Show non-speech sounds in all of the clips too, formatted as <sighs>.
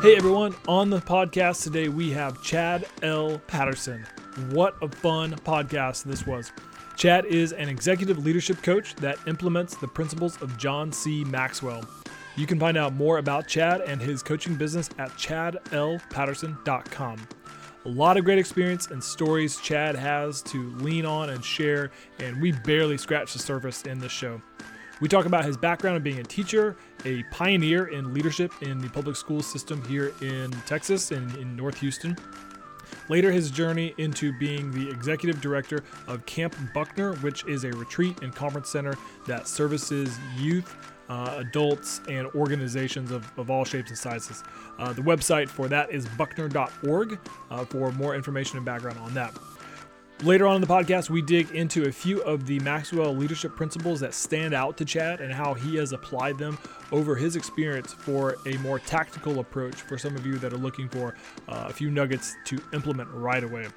Hey everyone, on the podcast today we have Chad L. Patterson. What a fun podcast this was. Chad is an executive leadership coach that implements the principles of John C. Maxwell. You can find out more about Chad and his coaching business at chadlpatterson.com. A lot of great experience and stories Chad has to lean on and share, and we barely scratch the surface in this show. We talk about his background of being a teacher, a pioneer in leadership in the public school system here in Texas and in North Houston. Later, his journey into being the executive director of Camp Buckner, which is a retreat and conference center that services youth, uh, adults, and organizations of, of all shapes and sizes. Uh, the website for that is buckner.org uh, for more information and background on that. Later on in the podcast, we dig into a few of the Maxwell leadership principles that stand out to Chad and how he has applied them over his experience for a more tactical approach for some of you that are looking for uh, a few nuggets to implement right away.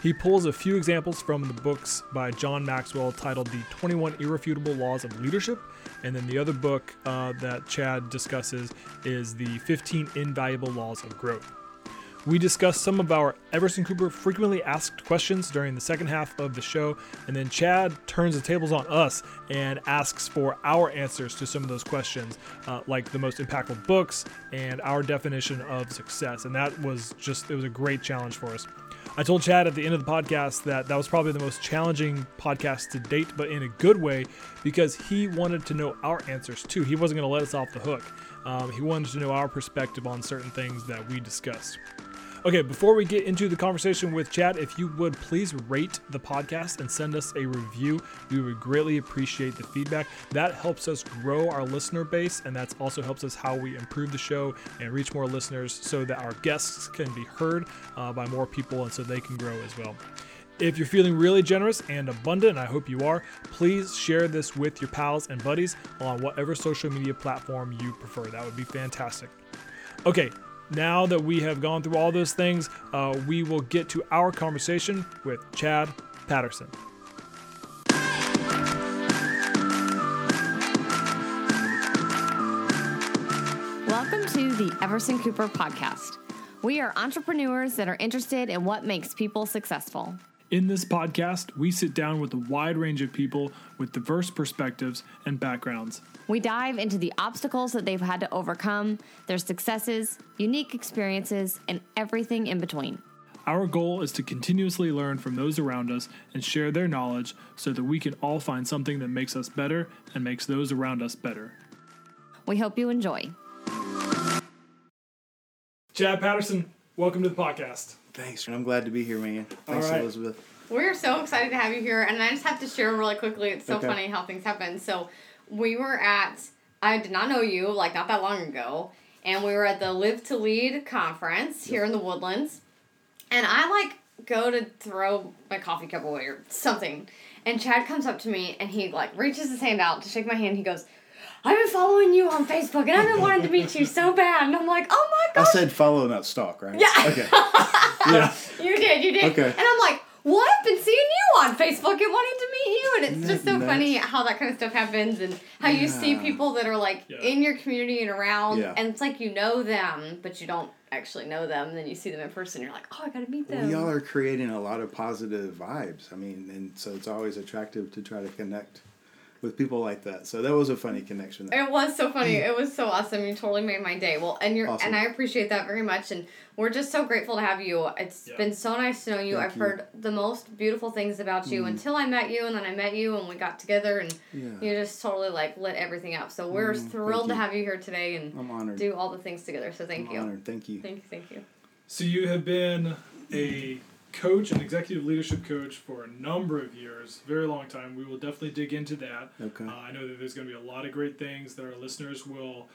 He pulls a few examples from the books by John Maxwell titled The 21 Irrefutable Laws of Leadership. And then the other book uh, that Chad discusses is The 15 Invaluable Laws of Growth. We discuss some of our Everson Cooper frequently asked questions during the second half of the show, and then Chad turns the tables on us and asks for our answers to some of those questions, uh, like the most impactful books and our definition of success. And that was just, it was a great challenge for us. I told Chad at the end of the podcast that that was probably the most challenging podcast to date, but in a good way because he wanted to know our answers too. He wasn't going to let us off the hook. Um, he wanted to know our perspective on certain things that we discussed. Okay, before we get into the conversation with Chad, if you would please rate the podcast and send us a review, we would greatly appreciate the feedback. That helps us grow our listener base, and that also helps us how we improve the show and reach more listeners so that our guests can be heard uh, by more people and so they can grow as well. If you're feeling really generous and abundant, and I hope you are, please share this with your pals and buddies on whatever social media platform you prefer. That would be fantastic. Okay, now that we have gone through all those things, uh, we will get to our conversation with Chad Patterson. Welcome to the Everson Cooper podcast. We are entrepreneurs that are interested in what makes people successful. In this podcast, we sit down with a wide range of people with diverse perspectives and backgrounds. We dive into the obstacles that they've had to overcome, their successes, unique experiences, and everything in between. Our goal is to continuously learn from those around us and share their knowledge so that we can all find something that makes us better and makes those around us better. We hope you enjoy. Chad Patterson, welcome to the podcast. Thanks. I'm glad to be here, man. Thanks, All right. Elizabeth. We're so excited to have you here, and I just have to share really quickly. It's so Okay. funny how things happen. So, we were at, I did not know you, like not that long ago, and we were at the Live to Lead conference here in the Woodlands, and I like go to throw my coffee cup away or something, and Chad comes up to me and he like reaches his hand out to shake my hand. He goes, I've been following you on Facebook, and I've been wanting to meet you so <laughs> bad, and I'm like, oh my god. I said follow, not stalk, right? Yeah. Okay. <laughs> yeah. You did, you did. Okay. And I'm like, well, I've been seeing you on Facebook and wanting to meet. And it's Isn't just so that funny how that kind of stuff happens and how you see people that are like Yeah. in your community and around. Yeah. And it's like you know them, but you don't actually know them. And then you see them in person. You're like, oh, I got to meet them. Well, y'all are creating a lot of positive vibes. I mean, and so it's always attractive to try to connect with people like that. So that was a funny connection. There. It was so funny. It was so awesome. You totally made my day. Well, and you're Awesome. and I appreciate that very much. And we're just so grateful to have you. It's Yeah. been so nice to know you. Thank I've you. heard the most beautiful things about you Mm. until I met you, and then I met you, and we got together, and Yeah. you just totally like lit everything up. So we're Mm, thrilled to have you here today and I'm honored. do all the things together. So thank I'm you. honored. Thank you. Thank you. Thank you. So you have been a coach, an executive leadership coach for a number of years, very long time. We will definitely dig into that. Okay. Uh, I know that there's going to be a lot of great things that our listeners will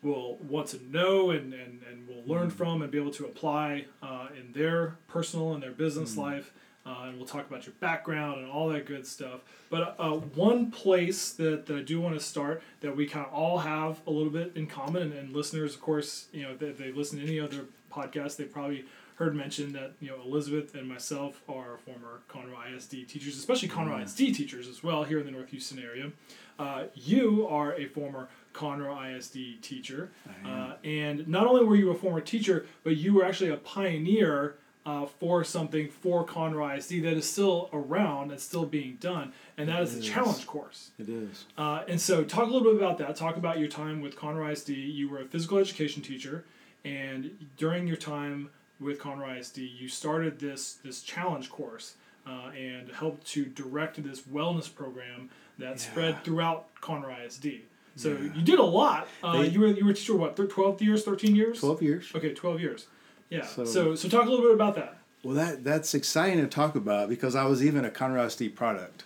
will want to know and, and, and will learn from and be able to apply uh, in their personal and their business life. Uh, and we'll talk about your background and all that good stuff. But uh, one place that, that I do want to start that we kind of all have a little bit in common, and, and listeners, of course, you know, if they, if they listen to any other podcast, they probably heard mentioned that you know Elizabeth and myself are former Conroe ISD teachers, especially Conroe ISD teachers as well here in the North Houston area. Uh, you are a former Conroe ISD teacher, uh, and not only were you a former teacher, but you were actually a pioneer uh, for something for Conroe ISD that is still around and still being done, and that is the challenge course. It is. Uh, and so, talk a little bit about that. Talk about your time with Conroe ISD. You were a physical education teacher, and during your time with Conroe ISD, you started this this challenge course uh, and helped to direct this wellness program that spread throughout Conroe ISD. So Yeah. you did a lot. Uh, They- you were you were a teacher what? thir- Twelve years, thirteen years. Twelve years. Okay, twelve years. Yeah. So, So- so talk a little bit about that. Well, that that's exciting to talk about because I was even a Conroe ISD product.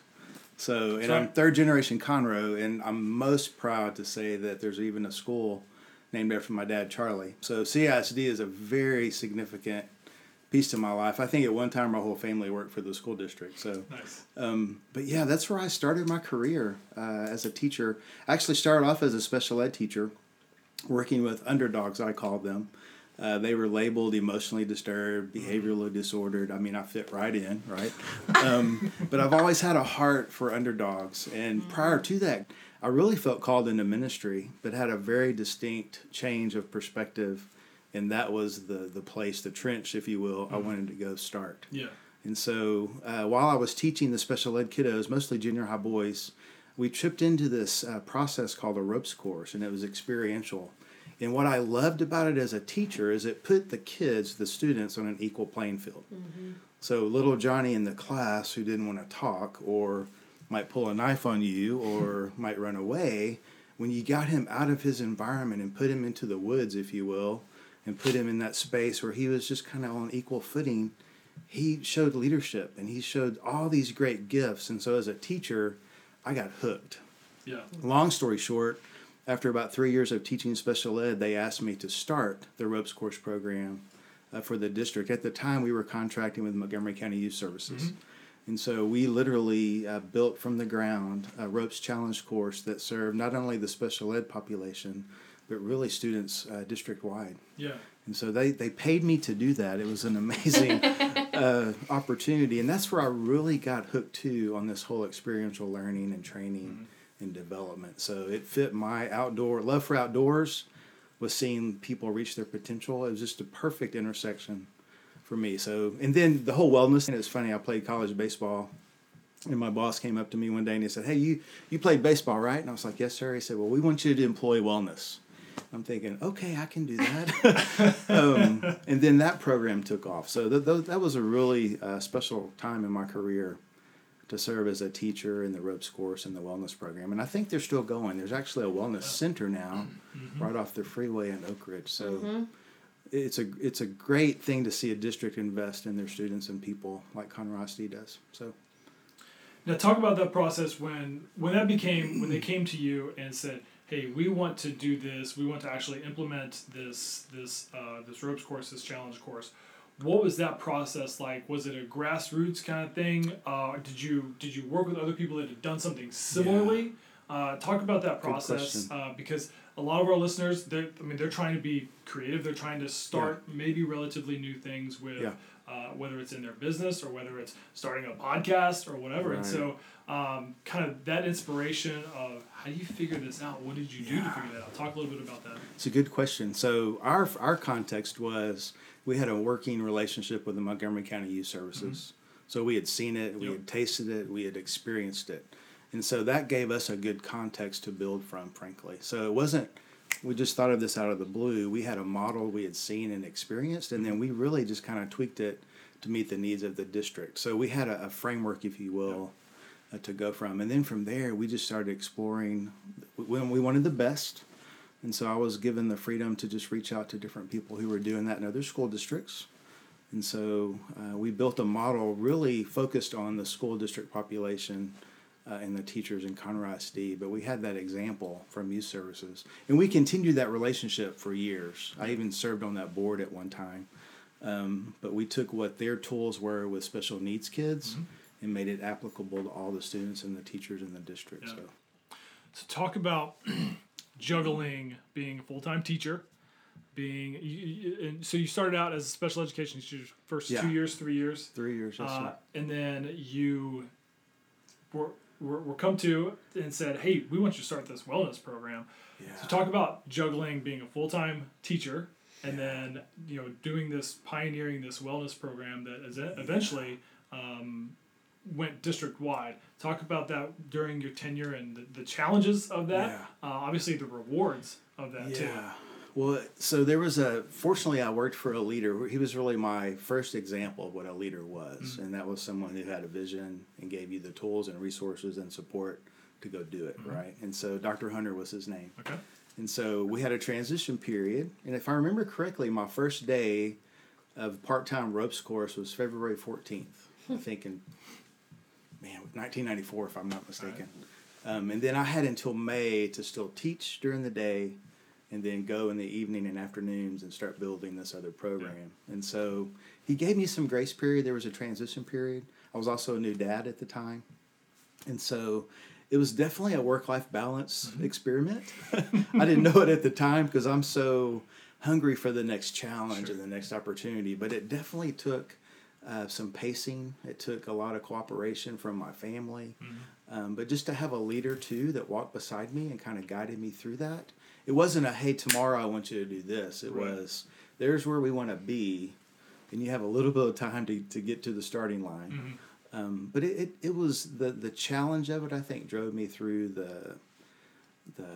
So, and I'm third generation Conroe, and I'm most proud to say that there's even a school named after my dad, Charlie. So, CISD is a very significant piece to my life. I think at one time my whole family worked for the school district. So, Nice. um, but yeah, that's where I started my career uh, as a teacher. I actually started off as a special ed teacher, working with underdogs, I called them. Uh, they were labeled emotionally disturbed, behaviorally disordered. I mean, I fit right in, right? <laughs> Um, but I've always had a heart for underdogs. And prior to that, I really felt called into ministry, but had a very distinct change of perspective. And that was the, the place, the trench, if you will, I wanted to go start. Yeah. And so uh, while I was teaching the special ed kiddos, mostly junior high boys, we tripped into this uh, process called a ropes course, and it was experiential. And what I loved about it as a teacher is it put the kids, the students, on an equal playing field. So little Johnny in the class who didn't want to talk or might pull a knife on you or <laughs> might run away, when you got him out of his environment and put him into the woods, if you will, and put him in that space where he was just kind of on equal footing, he showed leadership and he showed all these great gifts. And so as a teacher, I got hooked. Yeah. Long story short, after about three years of teaching special ed, they asked me to start the ropes course program uh, for the district. At the time, we were contracting with Montgomery County Youth Services. And so we literally uh, built from the ground a ropes challenge course that served not only the special ed population, but really students uh, district wide. Yeah. And so they, they paid me to do that. It was an amazing <laughs> uh, opportunity. And that's where I really got hooked too on this whole experiential learning and training and development. So it fit my outdoor love for outdoors was seeing people reach their potential. It was just a perfect intersection for me. So, and then the whole wellness. And it's funny, I played college baseball. And my boss came up to me one day and he said, Hey, you, you played baseball, right? And I was like, Yes, sir. He said, Well, we want you to employ wellness. I'm thinking, okay, I can do that. <laughs> um, and then that program took off. So th- th- that was a really uh, special time in my career to serve as a teacher in the ropes course and the wellness program. And I think they're still going. There's actually a wellness center now, right off the freeway in Oak Ridge. So it's a it's a great thing to see a district invest in their students and people like Conroe ISD does. So Now talk about that process when when that became when they came to you and said, "Hey, we want to do this. We want to actually implement this this uh, this ropes course, this challenge course." What was that process like? Was it a grassroots kind of thing? Uh, did you did you work with other people that had done something similarly? Uh, talk about that process uh, because a lot of our listeners, they're I mean they're trying to be creative. They're trying to start maybe relatively new things with Yeah. uh, whether it's in their business or whether it's starting a podcast or whatever. And so, um, kind of that inspiration of how do you figure this out? What did you do to figure that out? Talk a little bit about that. It's a good question. So our our context was we had a working relationship with the Montgomery County Youth Services. So we had seen it, we Yep. had tasted it, we had experienced it. And so that gave us a good context to build from, frankly. So it wasn't we just thought of this out of the blue. We had a model we had seen and experienced, and then we really just kind of tweaked it to meet the needs of the district. So we had a, a framework, if you will, uh, to go from. And then from there, we just started exploring when we wanted the best. And so I was given the freedom to just reach out to different people who were doing that in other school districts. And so uh, we built a model really focused on the school district population uh, and the teachers in Conroe ISD. But we had that example from youth services. And we continued that relationship for years. I even served on that board at one time. Um, but we took what their tools were with special needs kids and made it applicable to all the students and the teachers in the district. Yeah. So. So talk about <clears throat> juggling being a full time teacher, being, you, and so you started out as a special education teacher, first Yeah. two years, three years, Three years. Yes, uh, and then you were, were, were come to and said, "Hey, we want you to start this wellness program." Yeah. So talk about juggling being a full time teacher and then you know doing this pioneering this wellness program that is eventually um, went district wide. Talk about that during your tenure and the, the challenges of that. Yeah. Uh, obviously the rewards of that too. Well, so there was a. Fortunately, I worked for a leader. He was really my first example of what a leader was, and that was someone who had a vision and gave you the tools and resources and support to go do it. Right. And so Dr. Hunter was his name. Okay. And so we had a transition period. And if I remember correctly, my first day of part time ropes course was February 14th, I think, in man, 1994, if I'm not mistaken. Um, and then I had until May to still teach during the day and then go in the evening and afternoons and start building this other program. And so he gave me some grace period. There was a transition period. I was also a new dad at the time. And so it was definitely a work life balance experiment. <laughs> I didn't know it at the time because I'm so hungry for the next challenge and the next opportunity. But it definitely took uh, some pacing, it took a lot of cooperation from my family. Um, but just to have a leader too that walked beside me and kind of guided me through that. It wasn't a hey, tomorrow I want you to do this. It Right. was there's where we want to be, and you have a little bit of time to, to get to the starting line. Mm-hmm. Um, but it, it, it was the, the challenge of it, I think, drove me through the the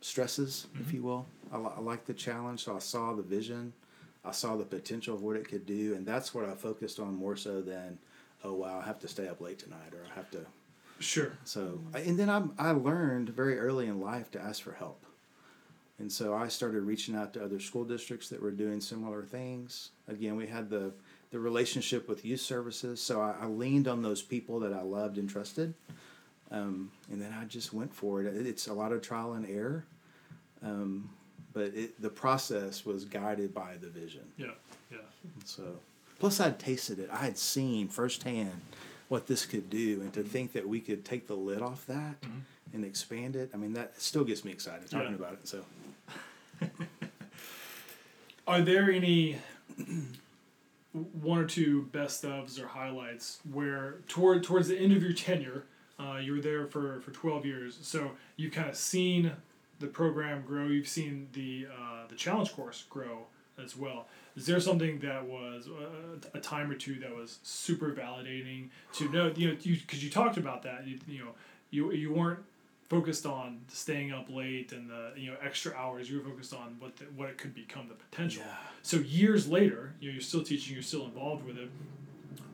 stresses, if Mm-hmm. you will. I, I like the challenge, so I saw the vision, I saw the potential of what it could do, and that's what I focused on more so than, oh wow, I have to stay up late tonight, or I have to. Sure. So, and then I I learned very early in life to ask for help, and so I started reaching out to other school districts that were doing similar things. Again, we had the the relationship with youth services, so I, I leaned on those people that I loved and trusted, um, and then I just went for it. It- It's a lot of trial and error, um, but it, the process was guided by the vision. Yeah. Yeah. So, plus I'd tasted it. I had seen firsthand what this could do, and to think that we could take the lid off that and expand it. I mean, that still gets me excited talking Yeah. about it. So, <laughs> Are there any one or two best ofs or highlights where toward towards the end of your tenure, uh, you were there for, for twelve years, so you've kind of seen the program grow. You've seen the uh, the challenge course grow as well. Is there something that was uh, a time or two that was super validating to know? You know, you because you talked about that. You, you know, you you weren't focused on staying up late and the you know extra hours. You were focused on what the, what it could become, the potential. Yeah. So years later, you know, you're still teaching, you're still involved with it.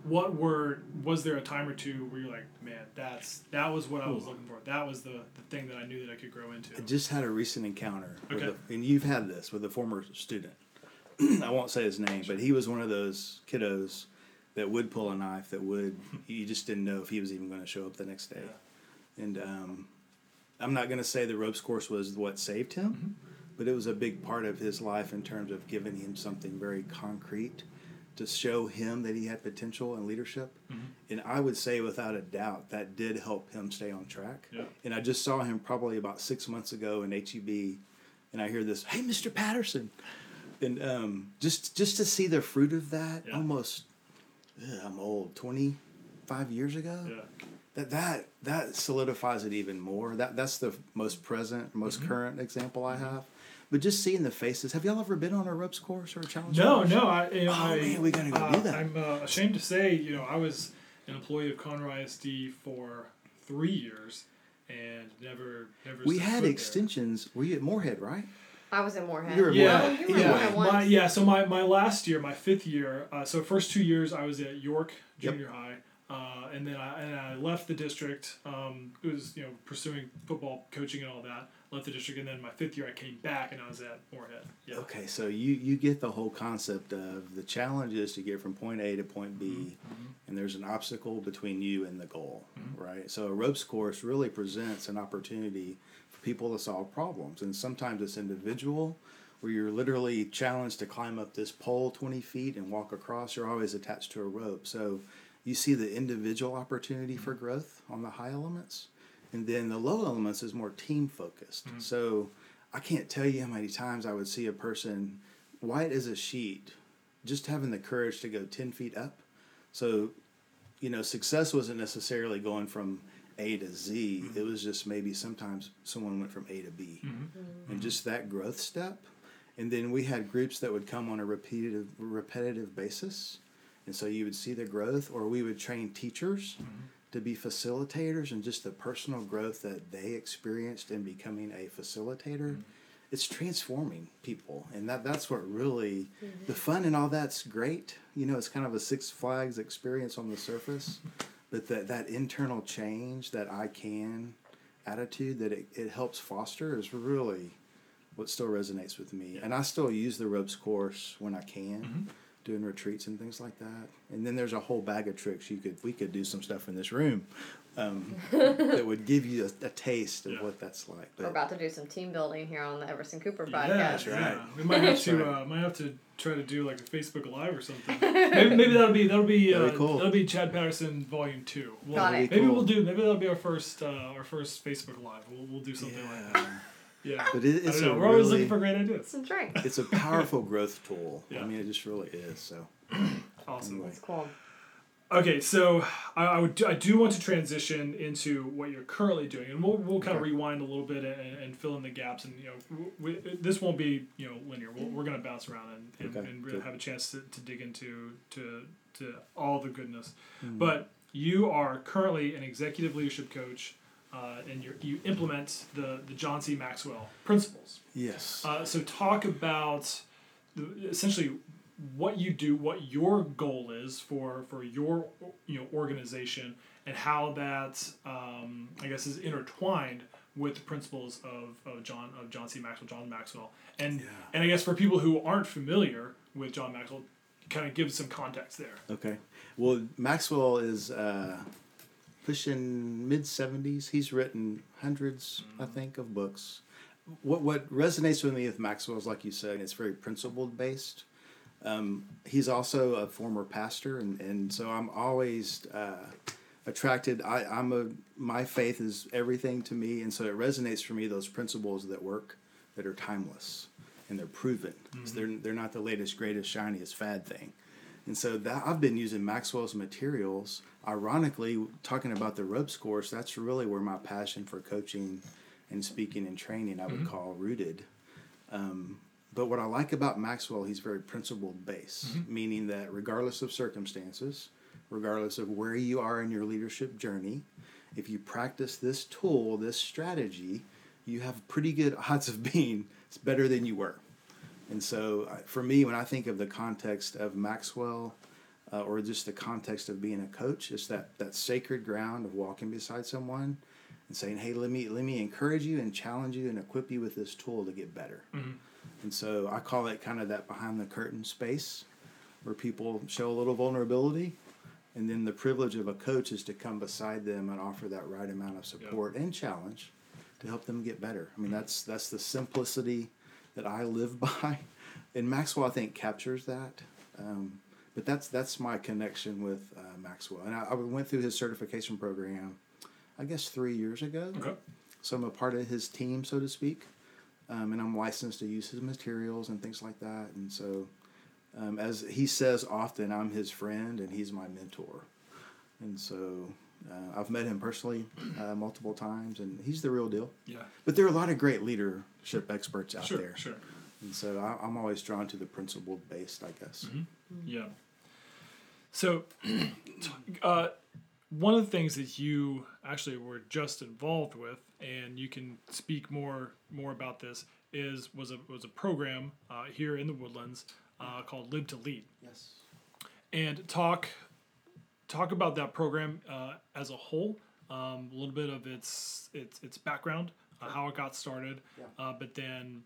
What were was there a time or two where you're like, man, that's that was what I was looking for. That was the, the thing that I knew that I could grow into. I just had a recent encounter, with Okay. a, and you've had this with a former student. <clears throat> I won't say his name, but he was one of those kiddos that would pull a knife. That would you just didn't know if he was even going to show up the next day. And um, I'm not going to say the ropes course was what saved him, but it was a big part of his life in terms of giving him something very concrete to show him that he had potential and leadership. And I would say, without a doubt, that did help him stay on track. Yeah. And I just saw him probably about six months ago in HEB, and I hear this, "Hey, Mr. Patterson," and um, just just to see the fruit of that, Yeah. almost, ugh, I'm old, twenty five years ago Yeah. That that that solidifies it even more. That that's the most present, most Mm-hmm. current example I have. But just seeing the faces. Have y'all ever been on a ropes course or a challenge? No, course? no. I, you know, Oh, I, man, we gotta go uh, do that. I'm uh, ashamed to say, you know, I was an employee of Conroe ISD for three years and never, never. We had foot there. extensions. Were you at Moorhead, right? I was in Moorhead. You were at Yeah, Oh, you were yeah, in Moorhead once. my, yeah. So my, my last year, my fifth year, uh, so first two years I was at York Yep. Junior High, uh, and then I and I left the district. Um, it was you know pursuing football coaching and all that. Left the district, and then my fifth year I came back and I was at Moorhead. Yeah. Okay, so you you get the whole concept of the challenge is to get from point A to point B, and there's an obstacle between you and the goal, right? So a ropes course really presents an opportunity for people to solve problems, and sometimes it's individual, where you're literally challenged to climb up this pole twenty feet and walk across. You're always attached to a rope, so you see the individual opportunity for growth on the high elements, and then the low elements is more team focused. Mm-hmm. So I can't tell you how many times I would see a person white as a sheet, just having the courage to go 10 feet up. So, you know, success wasn't necessarily going from A to Z. Mm-hmm. It was just maybe sometimes someone went from A to B. Mm-hmm. And just that growth step. And then we had groups that would come on a repetitive repetitive basis. And so you would see the growth or we would train teachers mm-hmm. to be facilitators and just the personal growth that they experienced in becoming a facilitator. Mm-hmm. It's transforming people and that that's what really mm-hmm. the fun and all that's great. You know it's kind of a six flags experience on the surface <laughs> but that that internal change that i can attitude that it, it helps foster is really what still resonates with me. And i still use the ropes course when i can doing retreats and things like that and then there's a whole bag of tricks you could we could do some stuff in this room um, <laughs> that would give you a, a taste of Yeah. what that's like We're about to do some team building here on the Everson Cooper Yeah, podcast. That's right. yeah. We might have <laughs> to right. uh, might have to try to do like a Facebook Live or something. <laughs> maybe, maybe that'll be that'll be uh, That'd be cool. that'll be Chad Patterson Volume Two. We'll, Got it. Maybe Cool. we'll do maybe that'll be our first uh, our first Facebook Live. We'll, we'll do something like that. Yeah. But it, I it's don't a We're always looking for great ideas. That's right. it's a powerful growth tool. Yeah. I mean, it just really is. So <clears throat> Awesome. Anyway. That's cool. Okay, so I, I would I do want to transition into what you're currently doing, and we'll, we'll kind of Okay. rewind a little bit and, and fill in the gaps. And you know, we, this won't be you know linear. We'll, we're gonna bounce around and, and, Okay, and really good. have a chance to, to dig into to to all the goodness. Mm-hmm. But you are currently an executive leadership coach, uh, and you you implement the the John C. Maxwell principles. yes, Uh, so talk about the, essentially what you do, what your goal is for for your you know organization, and how that um, I guess is intertwined with the principles of, of John of John C. Maxwell, John Maxwell, and and I guess for people who aren't familiar with John Maxwell, kind of give some context there. okay. Well, Maxwell is uh, pushing mid seventies. He's written hundreds, I think, of books. What what resonates with me with Maxwell is, like you said, it's very principled based. Um, he's also a former pastor, and, and so I'm always uh, attracted. I, I'm a my faith is everything to me, and so it resonates for me those principles that work, that are timeless, and they're proven. So they're they're not the latest, greatest, shiniest fad thing. And so that I've been using Maxwell's materials. Ironically, talking about the ropes course, that's really where my passion for coaching and speaking and training I would call rooted. Um, but what I like about Maxwell, he's very principled based, meaning that regardless of circumstances, regardless of where you are in your leadership journey, if you practice this tool, this strategy, you have pretty good <laughs> odds of being better than you were. And so, uh, for me, when I think of the context of Maxwell, uh, or just the context of being a coach, it's that that sacred ground of walking beside someone and saying, "Hey, let me let me encourage you and challenge you and equip you with this tool to get better." And so, I call it kind of that behind the curtain space, where people show a little vulnerability, and then the privilege of a coach is to come beside them and offer that right amount of support and challenge to help them get better. I mean, that's that's the simplicity that I live <laughs> by, and Maxwell I think captures that. Um, but that's that's my connection with uh, Maxwell, and I, I went through his certification program, I guess three years ago. Okay. So I'm a part of his team, so to speak, um, and I'm licensed to use his materials and things like that. And so, um, as he says often, I'm his friend and he's my mentor. And so, uh, I've met him personally uh, multiple times, and he's the real deal. Yeah. But there are a lot of great leadership experts out Sure. there, Sure. and so I, I'm always drawn to the principle based, I guess. Yeah. So, <clears throat> uh, one of the things that you actually were just involved with, and you can speak more more about this, is was a was a program uh, here in the Woodlands uh, called Live to Lead, Yes. and talk talk about that program uh, as a whole, um, a little bit of its its its background, uh, how it got started, Yeah. uh, but then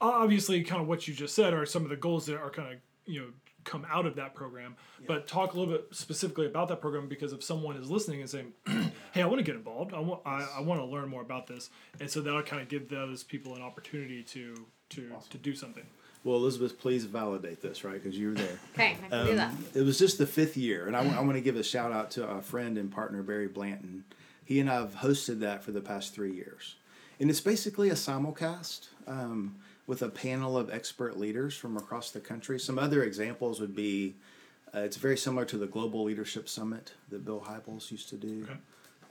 obviously kind of what you just said are some of the goals that are kind of you know come out of that program. But talk a little bit specifically about that program because if someone is listening and saying <clears throat> hey i want to get involved. I want I, I want to learn more about this and so that'll kind of give those people an opportunity to to to do something Well, Elizabeth, please validate this, right? Because you were there. <laughs> Okay, I can do that. Um, it was just the fifth year, and I, want to give a shout out to a friend and partner, Barry Blanton. He and I have hosted that for the past three years, and it's basically a simulcast. Um, with a panel of expert leaders from across the country. Some other examples would be uh, it's very similar to the Global Leadership Summit that Bill Hybels used to do. Okay.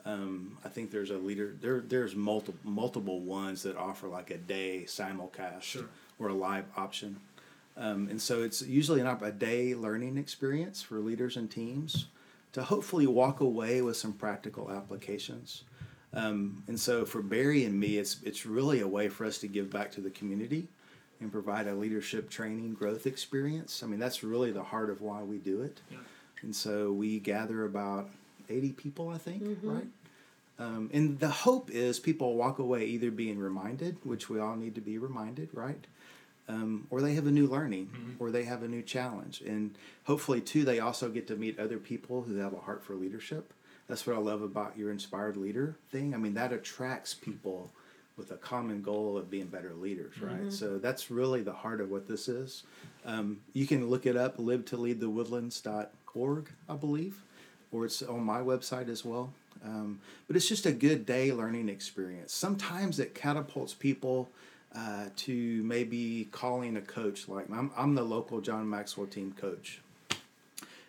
Um, I think there's a leader there. There's multiple multiple ones that offer like a day simulcast Sure. Or a live option, um, and so it's usually an, a day learning experience for leaders and teams to hopefully walk away with some practical applications. Um, and so for Barry and me, it's it's really a way for us to give back to the community and provide a leadership training growth experience. I mean, that's really the heart of why we do it. Yeah. And so we gather about 80 people, I think, right? Um, and the hope is people walk away either being reminded, which we all need to be reminded, right? Um, or they have a new learning, or they have a new challenge. And hopefully, too, they also get to meet other people who have a heart for leadership. That's what I love about your inspired leader thing. I mean, that attracts people with a common goal of being better leaders, right? So that's really the heart of what this is. Um, you can look it up, live to lead the woodlands.org, I believe, or it's on my website as well. Um, but it's just a good day learning experience. Sometimes it catapults people uh, to maybe calling a coach. Like I'm, I'm the local John Maxwell team coach.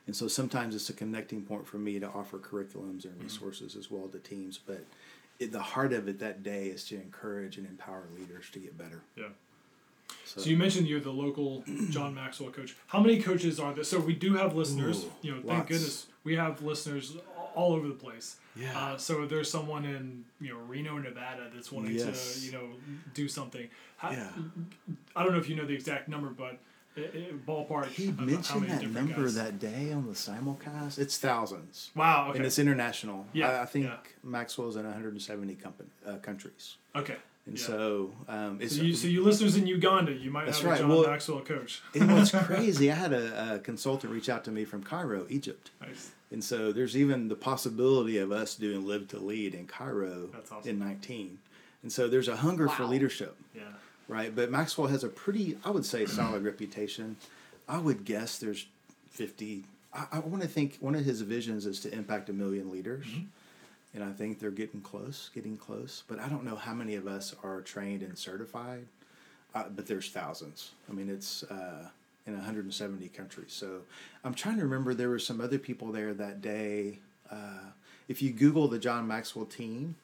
And so sometimes it's a connecting point for me to offer curriculums and resources as well to teams. But it, the heart of it that day is to encourage and empower leaders to get better. Yeah. So, So you mentioned you're the local <clears throat> John Maxwell coach. How many coaches are there? So we do have listeners. Ooh, you know, thank lots. goodness we have listeners all over the place. Yeah. Uh, so there's someone in you know Reno, Nevada that's wanting Yes. to you know do something. How, yeah. I don't know if you know the exact number, but i i ballpark. He mentioned many that number guys. that day on the simulcast. It's thousands. Wow. Okay. And it's international. Yeah, I, I think yeah. Maxwell's in 170 company, uh, countries. okay. And yeah. so um, it's So you, so you listeners in Uganda, you might have a. John Well- Maxwell coach. and what's <laughs> crazy, I had a, a consultant reach out to me from Cairo, Egypt. Nice. And so there's even the possibility of us doing Live to Lead in Cairo That's awesome. in 19. And so there's a hunger for leadership, Yeah. right? But Maxwell has a pretty, I would say, solid <clears throat> reputation. I would guess there's 50. I, I want to think one of his visions is to impact a million leaders. Mm-hmm. And I think they're getting close, getting close. But I don't know how many of us are trained and certified. Uh, but there's thousands. I mean, it's uh, in 170 countries. So I'm trying to remember there were some other people there that day. Uh, if you Google the John Maxwell team,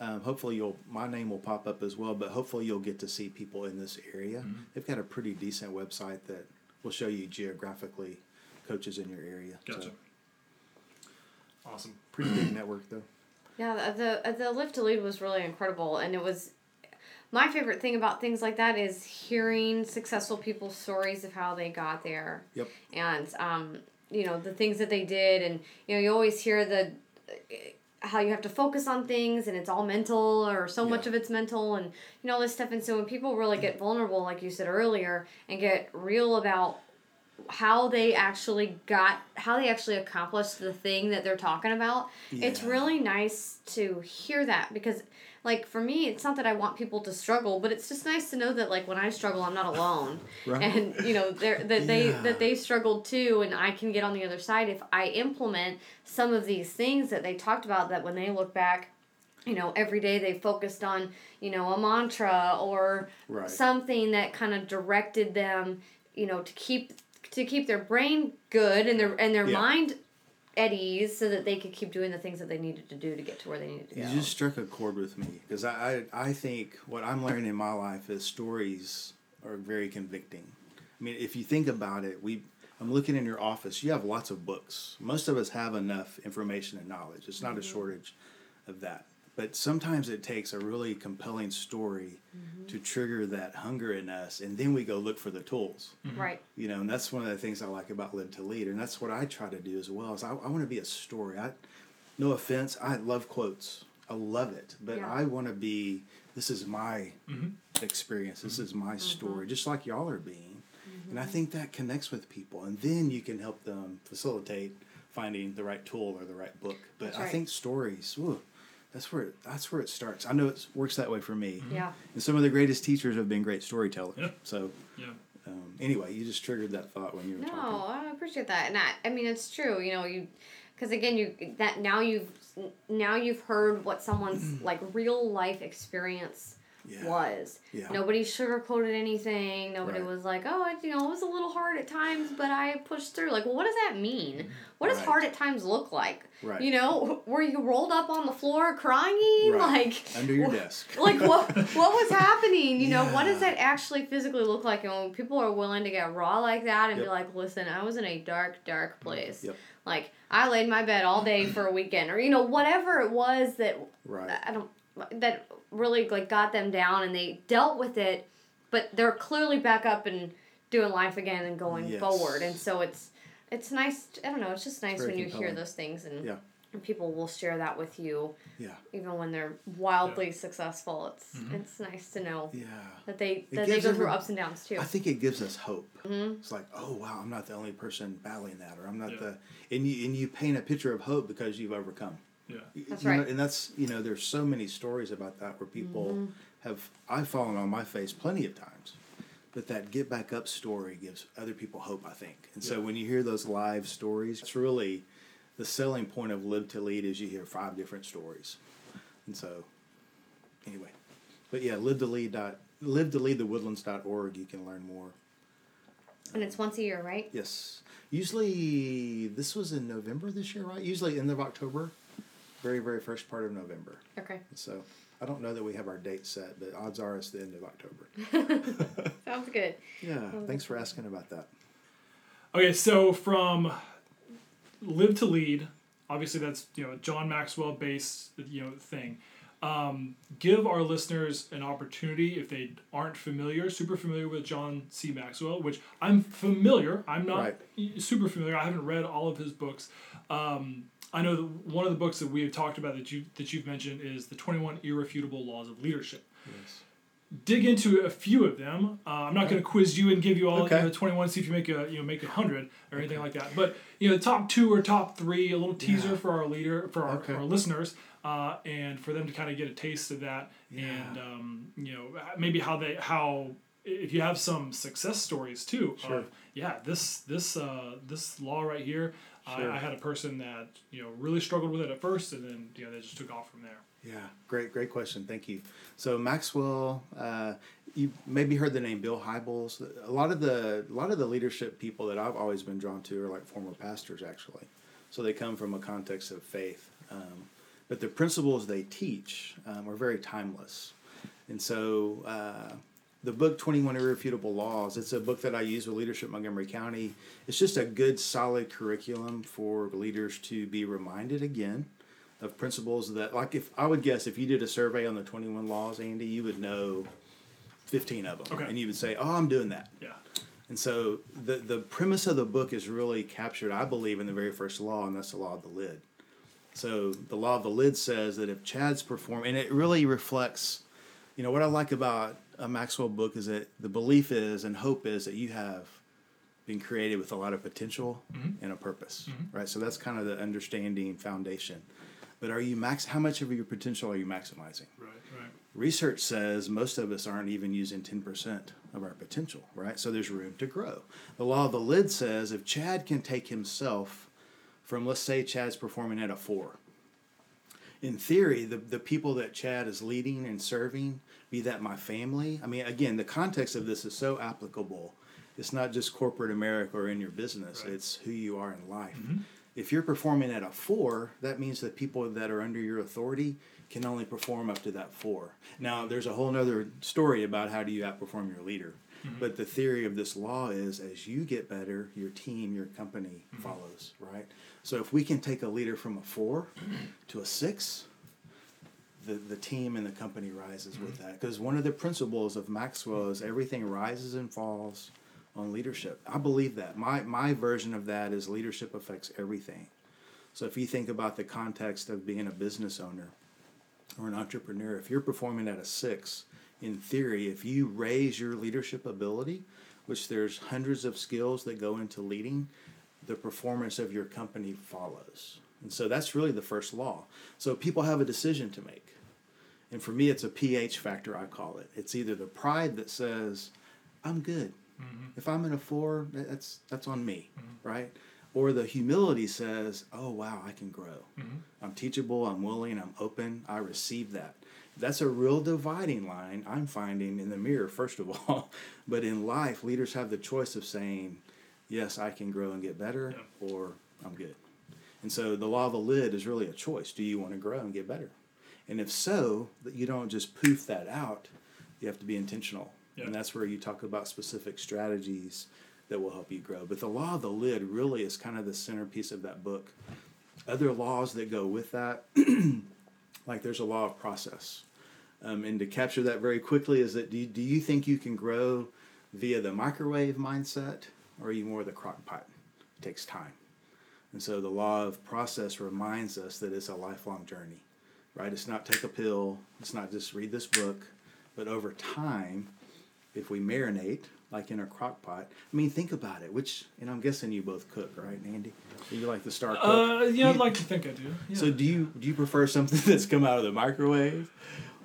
um, hopefully you'll my name will pop up as well. But hopefully you'll get to see people in this area. They've got a pretty decent website that will show you geographically coaches in your area. Gotcha. So Awesome. pretty big network though. Yeah, the the, the Live to Lead was really incredible, and it was my favorite thing about things like that is hearing successful people's stories of how they got there. Yep. And um, you know the things that they did, and you know you always hear the how you have to focus on things and it's all mental or so much of it's mental and you know all this stuff and so when people really get vulnerable like you said earlier and get real about how they actually got how they actually accomplished the thing that they're talking about it's really nice to hear that because like for me it's not that i want people to struggle but it's just nice to know that like when i struggle i'm not alone <laughs> Right. and you know they're, that they Yeah. that they struggled too and i can get on the other side if i implement some of these things that they talked about that when they look back you know every day they focused on you know a mantra or Right. something that kind of directed them you know to keep to keep their brain good and their and their Yeah. mind at ease so that they could keep doing the things that they needed to do to get to where they needed to go. You just struck a chord with me because I, I I think what I'm learning in my life is stories are very convicting. I mean, if you think about it, we I'm looking in your office. You have lots of books. Most of us have enough information and knowledge. It's not a mm-hmm. shortage of that. But sometimes it takes a really compelling story mm-hmm. to trigger that hunger in us, and then we go look for the tools mm-hmm. right. you know, and that's one of the things I like about Live to Lead, and that's what I try to do as well. Is I, I want to be a story. I, no offense, I love quotes. I love it, but Yeah. I want to be. This is my mm-hmm. experience. This is my story, just like y'all are being, and I think that connects with people, and then you can help them facilitate finding the right tool or the right book. But That's I think stories. Ooh, that's where it, that's where it starts. I know it works that way for me. Yeah. And some of the greatest teachers have been great storytellers. Yeah. So Yeah. um, anyway, you just triggered that thought when you were No, talking. No, I appreciate that, and I, I mean it's true. You know, you, because again, you that now you've now you've heard what someone's like real life experience Yeah. was. Yeah. Nobody sugarcoated anything. Nobody Right. was like, "Oh, it, you know, it was a little hard at times, but I pushed through." Like, well, what does that mean? Mm-hmm. What does Right. hard at times look like? Right. You know, <laughs> were you rolled up on the floor crying? Right. Like Under your desk. <laughs> like what what was <laughs> happening? You know, what does that actually physically look like? And when people are willing to get raw like that and be like, "Listen, I was in a dark, dark mm-hmm. place. Yep. Like I laid my bed all day for a weekend, or you know, whatever it was that Right. I don't that really like got them down and they dealt with it, but they're clearly back up and doing life again and going Yes. forward. And so it's it's nice. I don't know. It's just nice very when you hear those things and, Yeah. and people will share that with you, Yeah. even when they're wildly successful. It's Mm-hmm. it's nice to know Yeah. that they that they gives go through ups and downs too. I think it gives us hope. Mm-hmm. It's like, oh wow, I'm not the only person battling that, or I'm not Yeah. the, and you and you paint a picture of hope because you've overcome. Yeah. That's you know, right. and that's you know, there's so many stories about that where people Mm-hmm. have I've fallen on my face plenty of times, but that get back up story gives other people hope. I think, and so when you hear those live stories, it's really the selling point of Live to Lead is you hear five different stories, and so anyway, but yeah, live to lead dot live to lead the woodlands.org you can learn more and it's once a year, right? Yes. Usually, this was in November this year, right? Usually, end of October, very, very first part of November. Okay, So, I don't know that we have our date set, but odds are it's the end of October. <laughs> sounds good. Yeah. Thanks for asking about that. Okay, so from Live to Lead, obviously that's you know John Maxwell based you know thing. Um, give our listeners an opportunity if they aren't familiar, super familiar with John C. Maxwell, which I'm familiar. I'm not Right. super familiar. I haven't read all of his books. Um, I know one of the books that we have talked about that you that you've mentioned is the Twenty One Irrefutable Laws of Leadership Yes. dig into a few of them. Uh, I'm not going to quiz you and give you all Okay. you know, 21, see if you make a you know make a hundred or anything like that. But you know, the top two or top three, a little teaser Yeah. for our leader for our, Okay. our listeners, uh, and for them to kind of get a taste of that, and um, you know maybe how they how if you have some success stories too. Sure. Of, yeah, this this uh, this law right here. Sure. I, I had a person that you know really struggled with it at first, and then you know they just took off from there. Yeah, great, great question. Thank you. So Maxwell, uh, you maybe heard the name Bill Hybels. A lot of the a lot of the leadership people that I've always been drawn to are like former pastors, actually. So they come from a context of faith, um, but the principles they teach um, are very timeless. And so uh, the book 21 Irrefutable Laws, it's a book that I use with Leadership Montgomery County. It's just a good, solid curriculum for leaders to be reminded again of principles that, like, if I would guess, if you did a survey on the 21 laws, Andy, you would know 15 of them. Okay. And you would say, oh, I'm doing that. Yeah. And so the, the premise of the book is really captured, I believe, in the very first law, and that's the law of the lid. So the law of the lid says that if Chad's perform, and it really reflects, you know, what I like about a Maxwell book is that the belief is and hope is that you have been created with a lot of potential mm-hmm. and a purpose, mm-hmm. right? So that's kind of the understanding foundation. But are you max? How much of your potential are you maximizing? Right. Right. Research says most of us aren't even using 10% of our potential, right? So there's room to grow. The law of the lid says if Chad can take himself from, let's say, Chad's performing at a four, in theory, the, the people that Chad is leading and serving, be that my family, I mean, again, the context of this is so applicable. It's not just corporate America or in your business, Right. it's who you are in life. Mm-hmm. If you're performing at a four, that means that people that are under your authority can only perform up to that four. Now, there's a whole other story about how do you outperform your leader. Mm-hmm. But the theory of this law is as you get better, your team, your company mm-hmm. follows, right? So if we can take a leader from a four <clears throat> to a six, the, the team and the company rises with mm-hmm. that. Because one of the principles of Maxwell is everything rises and falls on leadership. I believe that. My, my version of that is leadership affects everything. So if you think about the context of being a business owner or an entrepreneur, if you're performing at a six, in theory, if you raise your leadership ability, which there's hundreds of skills that go into leading, the performance of your company follows. And so that's really the first law. So people have a decision to make. And for me, it's a pH factor, I call it. It's either the pride that says, I'm good. Mm-hmm. If I'm in a four, that's, that's on me, mm-hmm. right? Or the humility says, oh, wow, I can grow. Mm-hmm. I'm teachable, I'm willing, I'm open, I receive that. That's a real dividing line I'm finding in the mirror, first of all. <laughs> but in life, leaders have the choice of saying, yes, I can grow and get better, Yeah. or I'm good. And so the law of the lid is really a choice. Do you want to grow and get better? And if so, that you don't just poof that out, you have to be intentional. Yeah. And that's where you talk about specific strategies that will help you grow. But the law of the lid really is kind of the centerpiece of that book. Other laws that go with that, <clears throat> like there's a law of process. Um, and to capture that very quickly is that do you, do you think you can grow via the microwave mindset or are you more the crock pot? It takes time. And so the law of process reminds us that it's a lifelong journey, right? It's not take a pill, it's not just read this book, but over time, if we marinate, like in a crock pot, I mean, think about it, which, and I'm guessing you both cook, right, Andy? You like the star cook? Uh, yeah, I'd like to think I do. Yeah. So do you do you prefer something <laughs> that's come out of the microwave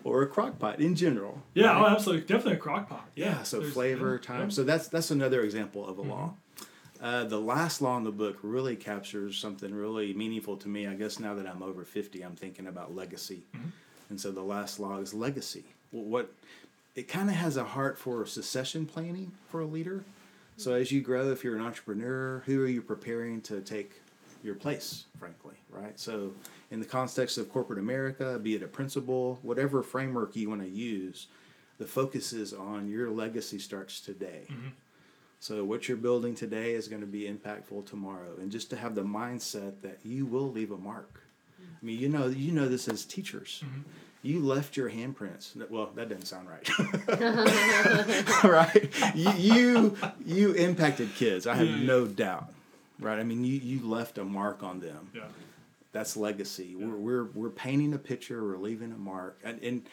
or a crock pot in general? yeah, right? oh, absolutely, definitely a crock pot. Yeah, so there's- flavor, yeah, time. So that's that's another example of a law. Uh, the last law in the book really captures something really meaningful to me. I guess now that I'm over fifty, I'm thinking about legacy, and so the last law is legacy. Wh- What it kind of has a heart for succession planning for a leader. So as you grow, if you're an entrepreneur, who are you preparing to take your place? Frankly, right? So in the context of corporate America, be it a principal, whatever framework you want to use, the focus is on your legacy starts today. Mm-hmm. So what you're building today is going to be impactful tomorrow, and just to have the mindset that you will leave a mark. Mm-hmm. I mean, you know, you know this as teachers. Mm-hmm. You left your handprints. Well, that doesn't sound right. <laughs> <laughs> right? You, you you impacted kids. I have Yeah, yeah. no doubt. Right? I mean, you you left a mark on them yeah. that's legacy. We're, we're we're painting a picture. We're leaving a mark. And, and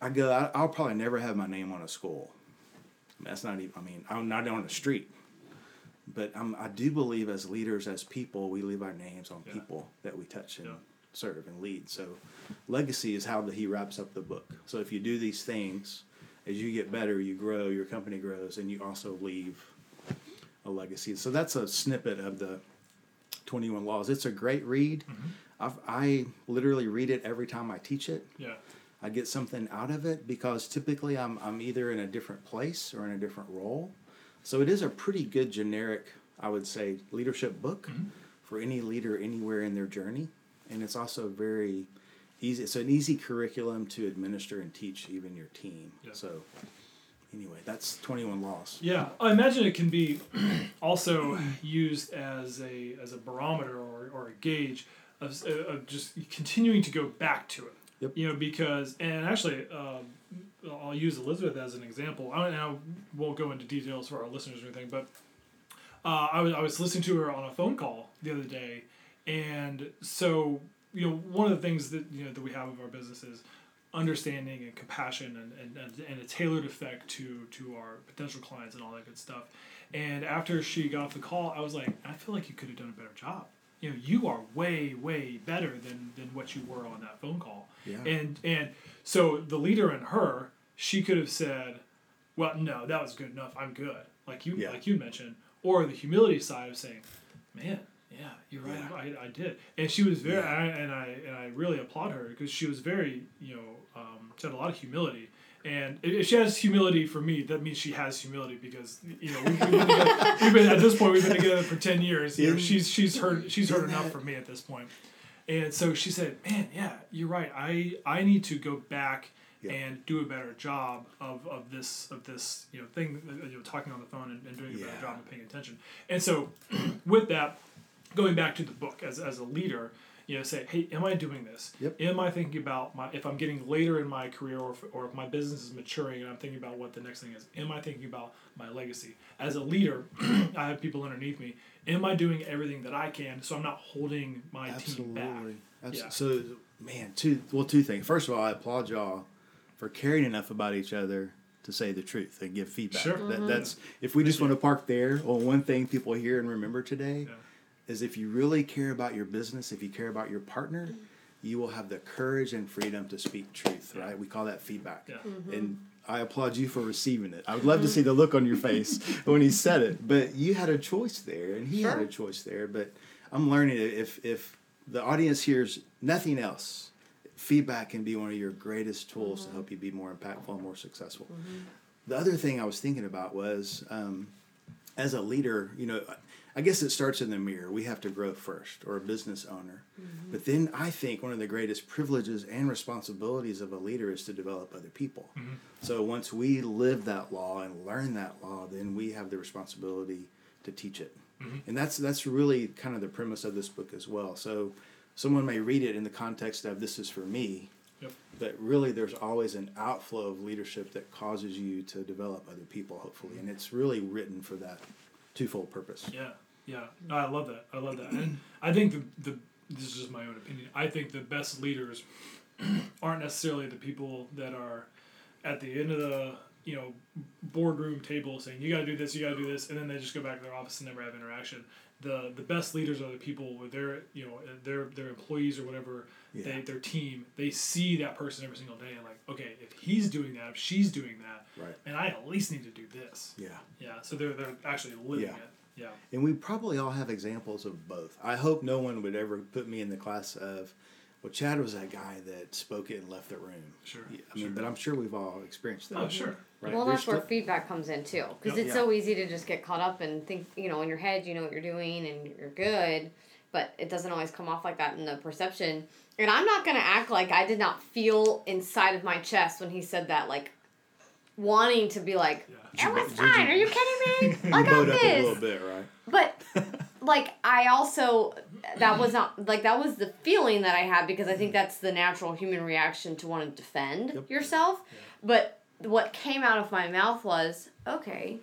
I go. I, I'll probably never have my name on a skull. That's not even. I mean, I'm not on the street. But I'm, I do believe as leaders, as people, we leave our names on Yeah. people that we touch and Yeah. Serve and lead. So, legacy is how the, he wraps up the book. So if you do these things, as you get better, you grow, your company grows, and you also leave a legacy. So that's a snippet of the 21 Laws. It's a great read. Mm-hmm. I've, I literally read it every time I teach it. Yeah. I get something out of it because typically I'm, I'm either in a different place or in a different role. So it is a pretty good generic, I would say, leadership book mm-hmm. for any leader anywhere in their journey. And it's also very easy. It's an easy curriculum to administer and teach even your team. Yeah. So anyway, that's 21 Laws. Yeah, I imagine it can be <clears throat> also used as a as a barometer or, or a gauge of, of just continuing to go back to it. Yep. You know, because and actually, um, I'll use Elizabeth as an example. I, and I won't go into details for our listeners or anything, but uh, I was I was listening to her on a phone call the other day, and so you know one of the things that you know that we have of our business is understanding and compassion and, and, and, a tailored effect to to our potential clients and all that good stuff. And after she got off the call, I was like, I feel like you could have done a better job. You know, you are way way better than than what you were on that phone call. Yeah. And and so the leader in her, she could have said, well, no, that was good enough. I'm good. Like you Yeah. like you mentioned, or the humility side of saying, man, yeah, you're right. Yeah. I, I did. And she was very, Yeah. I, and I and I really applaud her because she was very, you know, um, she had a lot of humility. And if she has humility for me, that means she has humility because you know we've, been, together, <laughs> we've been at this point we've been together for ten years. You know, she's she's heard she's heard enough from me at this point. And so she said, "Man, yeah, you're right. I I need to go back Yeah. and do a better job of, of this of this you know thing you know talking on the phone and, and doing a better job of paying attention." And so, <clears throat> with that, going back to the book as as a leader, you know, say, "Hey, am I doing this? Yep. Am I thinking about my if I'm getting later in my career or if, or if my business is maturing and I'm thinking about what the next thing is? Am I thinking about my legacy as a leader? <clears throat> I have people underneath me. Am I doing everything that I can so I'm not holding my team back? Absolutely. Yeah. So, man, two well, two things. First of all, I applaud y'all for caring enough about each other to say the truth and give feedback. Sure. That, mm-hmm. That's if we just want to park there. Well, one thing people hear and remember today Yeah. Is if you really care about your business, if you care about your partner, mm-hmm. you will have the courage and freedom to speak truth. Right? We call that feedback. Yeah. Mm-hmm. And I applaud you for receiving it. I would love to mm-hmm. see the look on your face <laughs> when he said it. But you had a choice there, and he had a choice there. But I'm learning that if if the audience hears nothing else, feedback can be one of your greatest tools to help you be more impactful and more successful. The other thing I was thinking about was, um, as a leader, you know, I guess it starts in the mirror. We have to grow first, or a business owner. Mm-hmm. But then I think one of the greatest privileges and responsibilities of a leader is to develop other people. Mm-hmm. So once we live that law and learn that law, then we have the responsibility to teach it. Mm-hmm. And that's that's really kind of the premise of this book as well. So someone may read it in the context of this is for me, Yep. but really there's always an outflow of leadership that causes you to develop other people hopefully and it's really written for that twofold purpose Yeah, yeah. No, I love that. I love that. And I think the the this is just my own opinion. I think the best leaders <clears throat> aren't necessarily the people that are at the end of the you know boardroom table saying you got to do this, you got to do this, and then they just go back to their office and never have interaction. The the best leaders are the people with their you know their their employees or whatever Yeah. they their team. They see that person every single day and like okay if he's doing that if she's doing that Right. and I at least need to do this. yeah Yeah. So they're they're actually living Yeah. it. Yeah. and we probably all have examples of both i hope no one would ever put me in the class of well chad was that guy that spoke it and left the room Sure, Yeah, i mean sure. but i'm sure we've all experienced that Oh sure. right Well, There's that's where still- feedback comes in too, because Yep. it's Yeah. so easy to just get caught up and think, you know, in your head, you know what you're doing and you're good, but it doesn't always come off like that in the perception. And I'm not gonna act like I did not feel inside of my chest when he said that, like wanting to be like, Yeah. "It was Did you- fine. Are you kidding me? <laughs> I you got bowed up a little this." bit right But <laughs> like I also that was not like that was the feeling that I had because I think mm-hmm. that's the natural human reaction to want to defend Yep. yourself. But what came out of my mouth was, "Okay,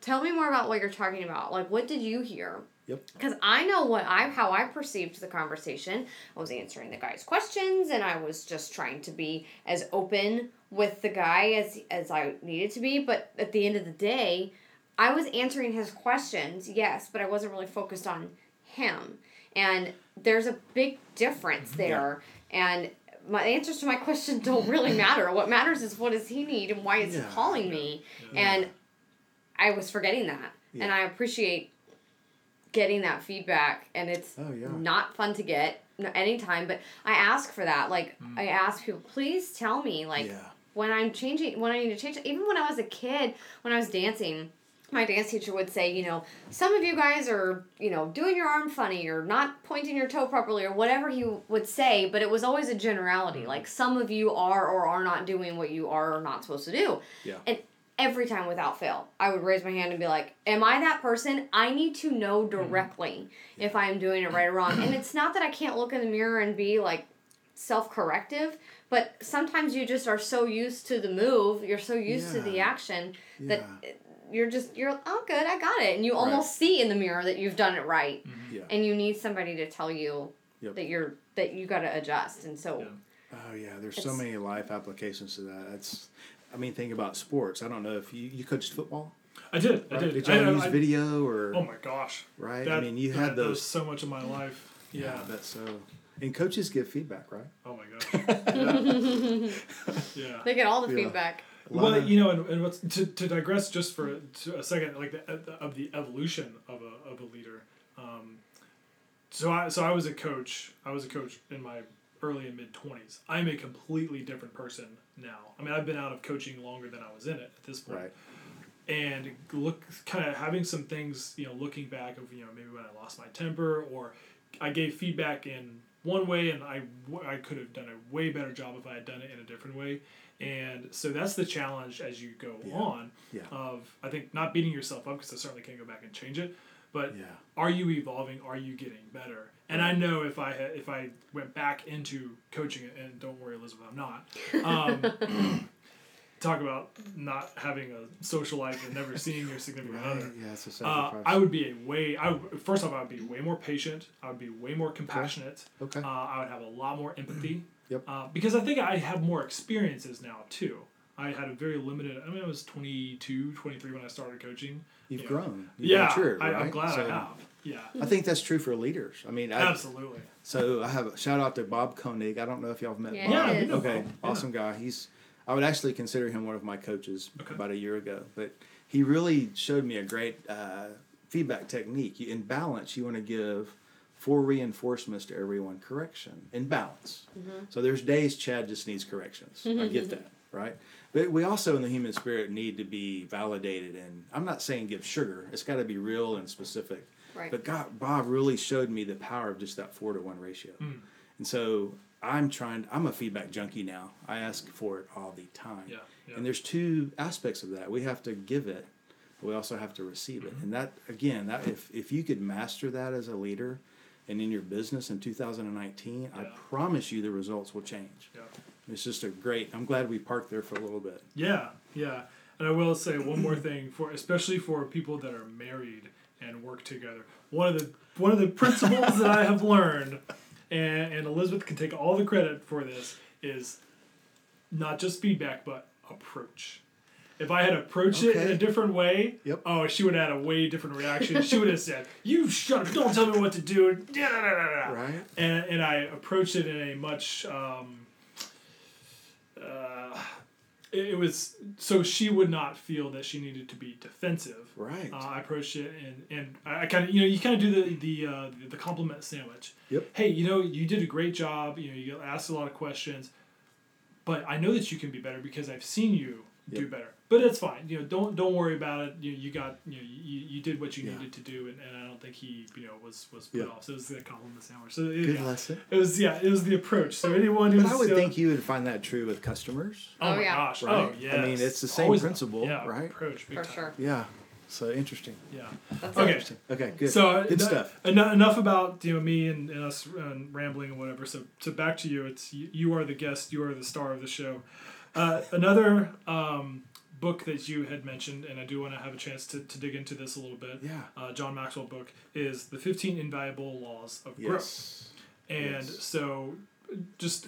tell me more about what you're talking about. Like what did you hear?" Yep. Because I know what I how I perceived the conversation. I was answering the guy's questions and I was just trying to be as open with the guy as as I needed to be. But at the end of the day, I was answering his questions, yes, but I wasn't really focused on him. And there's a big difference there. And my answers to my <laughs> question don't really matter. What matters is what does he need and why is Yeah. he calling me? And I was forgetting that. And I appreciate getting that feedback and it's Oh, yeah. not fun to get n- anytime but i ask for that like mm. i ask people please tell me like Yeah. when i'm changing when i need to change even when i was a kid when i was dancing my dance teacher would say you know some of you guys are you know doing your arm funny or not pointing your toe properly or whatever he would say but it was always a generality mm. like some of you are or are not doing what you are or not supposed to do Yeah. and every time without fail, I would raise my hand and be like, Am I that person? I need to know mm-hmm. directly if I am doing it right or wrong. And it's not that I can't look in the mirror and be like self corrective, but sometimes you just are so used to the move, you're so used to the action that Yeah. you're just, you're, oh, good, I got it. And you Right. almost see in the mirror that you've done it right. Mm-hmm. Yeah. And you need somebody to tell you Yep. that you're, that you got to adjust. And so, Yeah. Oh yeah, there's so many life applications to that. That's, I mean, think about sports. I don't know if you you coached football. I did. I Right? did. Did I- y'all I- use I- video or Oh my gosh. right? I mean, you that- had that was those. so much of my life. Yeah. that's so. And coaches give feedback, right? Oh my gosh. <laughs> Yeah. yeah. <laughs> they get all the Yeah. feedback. Well, of- you know, and, and what's to, to digress just for to a second, like the of the evolution of a of a leader. Um, so I so I was a coach. I was a coach in my early and mid twenties. I'm a completely different person now. I mean, I've been out of coaching longer than I was in it at this point. right. and look kind of having some things you know looking back of you know maybe when i lost my temper or i gave feedback in one way and I, I could have done a way better job if i had done it in a different way and so that's the challenge as you go Yeah. on Yeah. of i think not beating yourself up because i certainly can't go back and change it but Yeah. are you evolving are you getting better and i know if i had if i went back into coaching it and don't worry elizabeth i'm not um, <laughs> talk about not having a social life and never seeing your significant Right. other Yeah, it's a uh. I would be a way. I would, first off, I would be way more patient. I would be way more compassionate. Okay. Uh, I would have a lot more empathy. <clears throat> Yep. Uh, because I think I have more experiences now too. I had a very limited. I mean, I was 22, 23 when I started coaching. You've yeah. grown. You've yeah, matured, I, right? I'm glad So I have. Yeah, I think that's true for leaders. I mean, I, absolutely. So I have a shout out to Bob Koenig. I don't know if y'all have met Yeah, Bob. Yeah, we know okay, Bob. Yeah. awesome guy. He's I would actually consider him one of my coaches Okay. about a year ago. But he really showed me a great uh, feedback technique. In balance, you want to give four reinforcements to everyone correction in balance. So there's days Chad just needs corrections. I get that, right? But we also in the human spirit need to be validated and I'm not saying give sugar. It's got to be real and specific. Right. But God, Bob really showed me the power of just that four to one ratio. And so I'm trying, I'm a feedback junkie now. I ask for it all the time. Yeah, yeah. And there's two aspects of that. We have to give it, but we also have to receive it. Mm-hmm. And that, again, that if, if you could master that as a leader and in your business in 2019, I promise you the results will change. Yeah. It's just a great, I'm glad we parked there for a little bit. Yeah, yeah. And I will say one more thing for especially for people that are married and work together. One of the one of the principles that I have learned, and, and Elizabeth can take all the credit for this, is not just feedback but approach. If I had approached it in a different way, Yep. oh, she would have had a way different reaction. She would have said, "You shut up! Don't tell me what to do." Da, da, da. Right. And and I approached it in a much um, uh, it, was so she would not feel that she needed to be defensive. Right. Uh, I approached it and and I, kind of you know you kind of do the the uh, the, the compliment sandwich. Yep. Hey, you know you did a great job. You know you asked a lot of questions, but I know that you can be better because I've seen you do better. But it's fine. You know, don't don't worry about it. You you got you know you, you did what you Yeah. needed to do, and, and I don't think he you know was was put Yeah. off. So it was the compliment sandwich. So it, Good yeah. lesson. It was yeah, it was the approach. So anyone who's But I would uh, think you would find that true with customers. oh, Oh, my yeah. gosh, Right? oh I mean, it's the same Always a- principle, yeah, right? Approach big For time. sure. Yeah. So interesting. Yeah. That's Okay. it. Okay, good. So uh, good eno- stuff. eno- enough about you know me and, and us uh, rambling and whatever. So so back to you. It's you, you are the guest. You are the star of the show. Uh, another um, book that you had mentioned, and I do want to have a chance to, to dig into this a little bit. Yeah. Uh, John Maxwell book is the fifteen invaluable laws of growth. Yes. And Yes. so, just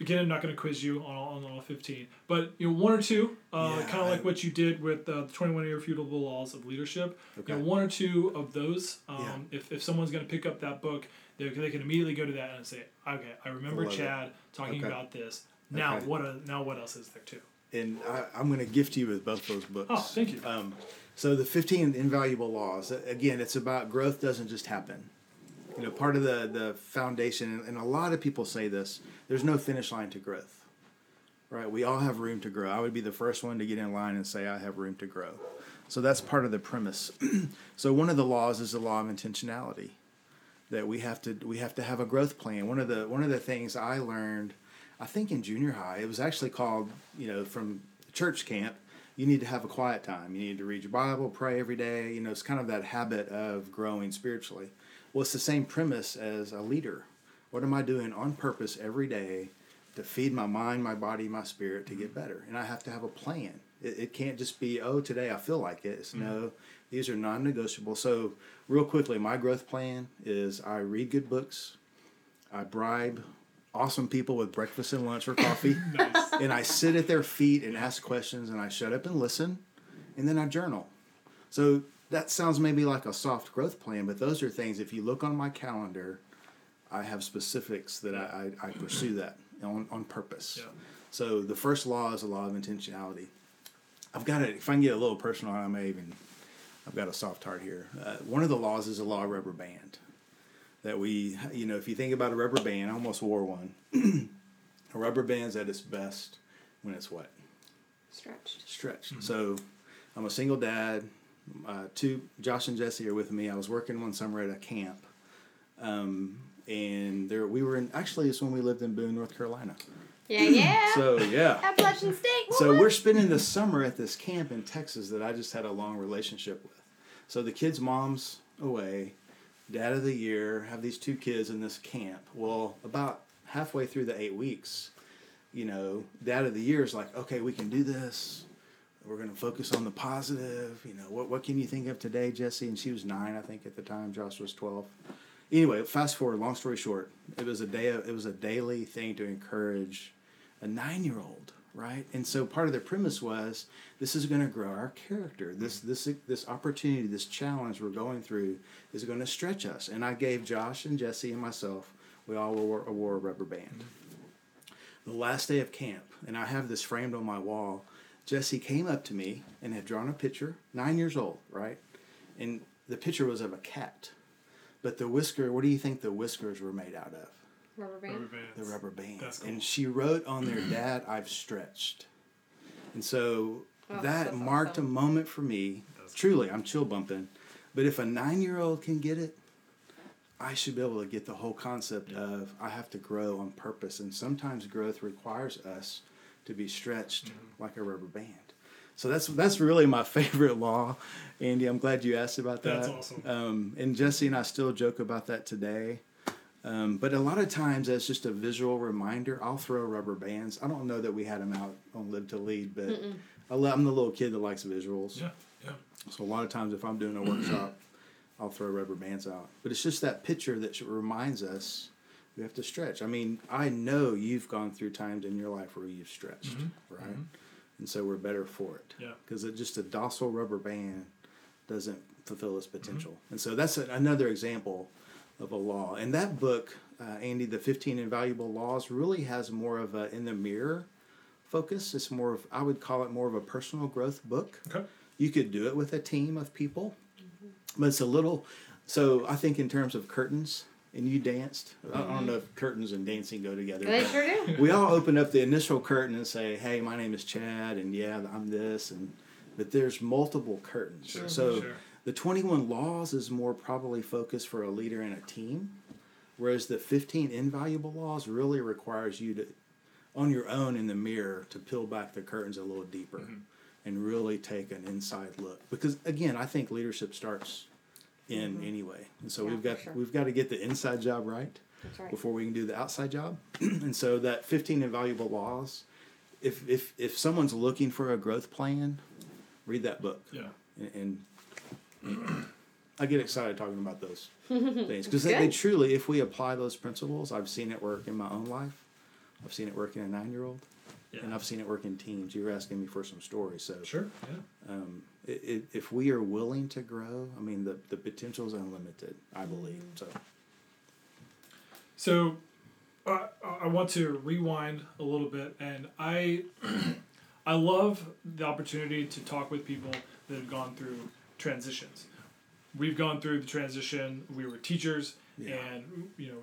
again, I'm not going to quiz you on all, on all 15, but you know, one or two, uh, Yeah, kind of like what you did with uh, the 21 irrefutable laws of leadership. Okay. You know, one or two of those. Um, Yeah. if, if someone's going to pick up that book, they, they can immediately go to that and say, okay, I remember love it. Chad talking Okay. about this. Now Okay. what? Uh, now what else is there too? And I, I'm going to gift you with both those books. Oh, thank you. Um, so the 15 invaluable laws. Again, it's about growth doesn't just happen. You know, part of the the foundation, and a lot of people say this. There's no finish line to growth. Right? We all have room to grow. I would be the first one to get in line and say I have room to grow. So that's part of the premise. <clears throat> so one of the laws is the law of intentionality. That we have to we have to have a growth plan. One of the one of the things I learned, I think in junior high, it was actually called, you know, from church camp, you need to have a quiet time. You need to read your Bible, pray every day. You know, it's kind of that habit of growing spiritually. Well, it's the same premise as a leader. What am I doing on purpose every day to feed my mind, my body, my spirit to get better? And I have to have a plan. It, it can't just be, oh, today I feel like it. It's mm-hmm. no, these are non negotiable. So, real quickly, my growth plan is I read good books, I bribe awesome people with breakfast and lunch or <laughs> coffee Nice. and I sit at their feet and ask questions and I shut up and listen and then I journal. So that sounds maybe like a soft growth plan, but those are things if you look on my calendar, I have specifics that I, I, I pursue that on, on purpose. Yeah. So the first law is a law of intentionality. I've got it, if I can get a little personal, I may even, I've got a soft heart here. Uh, one of the laws is a law of rubber band. That we, you know, if you think about a rubber band, I almost wore one. <clears throat> a rubber band's at its best when it's what? Stretched. stretched. So I'm a single dad. Uh, two, Josh and Jesse are with me. I was working one summer at a camp, um, and there we were in. Actually, it's when we lived in Boone, North Carolina. Yeah, yeah. <clears throat> So yeah. Appalachian State. So what? we're spending the summer at this camp in Texas that I just had a long relationship with. So the kids' mom's away, dad of the year, have these two kids in this camp. Well, about halfway through the eight weeks, you know, dad of the year is like, okay, we can do this. We're going to focus on the positive. You know, what, what can you think of today, Jesse? And she was nine, I think, at the time. Josh was 12. Anyway, fast forward, long story short, it was a day, it was a daily thing to encourage a nine year old, right? And so part of the premise was this is going to grow our character. This mm-hmm. this this opportunity, this challenge we're going through is going to stretch us. And I gave Josh and Jesse and myself, we all wore, wore a rubber band. Mm-hmm. The last day of camp, and I have this framed on my wall. Jesse came up to me and had drawn a picture, nine years old, right? And the picture was of a cat. But the whisker, what do you think the whiskers were made out of? Rubber band. Rubber bands. The rubber bands. That's cool. And she wrote on their dad, I've stretched. And so Oh, that that's marked awesome. a moment for me. That's Truly, I'm chill bumping. But if a nine year old can get it, I should be able to get the whole concept of I have to grow on purpose. And sometimes growth requires us to be stretched Mm-hmm. like a rubber band. So that's that's really my <laughs> favorite law, Andy. I'm glad you asked about that. That's awesome. Um, and Jesse and I still joke about that today. Um, but a lot of times, as just a visual reminder, I'll throw rubber bands. I don't know that we had them out on Live to Lead, but I lo- I'm the little kid that likes visuals. Yeah, yeah. So a lot of times, if I'm doing a workshop, I'll throw rubber bands out. But it's just that picture that reminds us we have to stretch. I mean, I know you've gone through times in your life where you've stretched, mm-hmm. Mm-hmm. right? And so we're better for it. Yeah. Because just a docile rubber band doesn't fulfill its mm-hmm. potential. And so that's a, another example of a law. And that book, uh, Andy, the 15 Invaluable Laws, really has more of a in the mirror focus. It's more of, I would call it more of a personal growth book. Okay. You could do it with a team of people, but it's a little. So I think in terms of curtains, and you danced. I I don't know if curtains and dancing go together. They sure do. we all open up the initial curtain and say, "Hey, my name is Chad, and yeah, I'm this," and but there's multiple curtains. Sure, so sure. The 21 laws is more probably focused for a leader and a team, whereas the 15 invaluable laws really requires you to, on your own in the mirror, to peel back the curtains a little deeper, Mm-hmm. and really take an inside look. Because again, I think leadership starts in anyway, and so Mm-hmm. Yeah, we've got sure. we've got to get the inside job right right. before we can do the outside job. <clears throat> and so that 15 invaluable laws, if if if someone's looking for a growth plan, read that book. Yeah. And, and I get excited talking about those <laughs> things because they, they truly, if we apply those principles, I've seen it work in my own life. I've seen it work in a nine-year-old, Yeah. and I've seen it work in teens. You were asking me for some stories, so Sure. Yeah. um, i i if we are willing to grow, I mean, the the potential is unlimited. I believe so. So, uh, I want to rewind a little bit, and I, <clears throat> I love the opportunity to talk with people that have gone through transitions. We've gone through the transition. We were teachers, Yeah. and you know,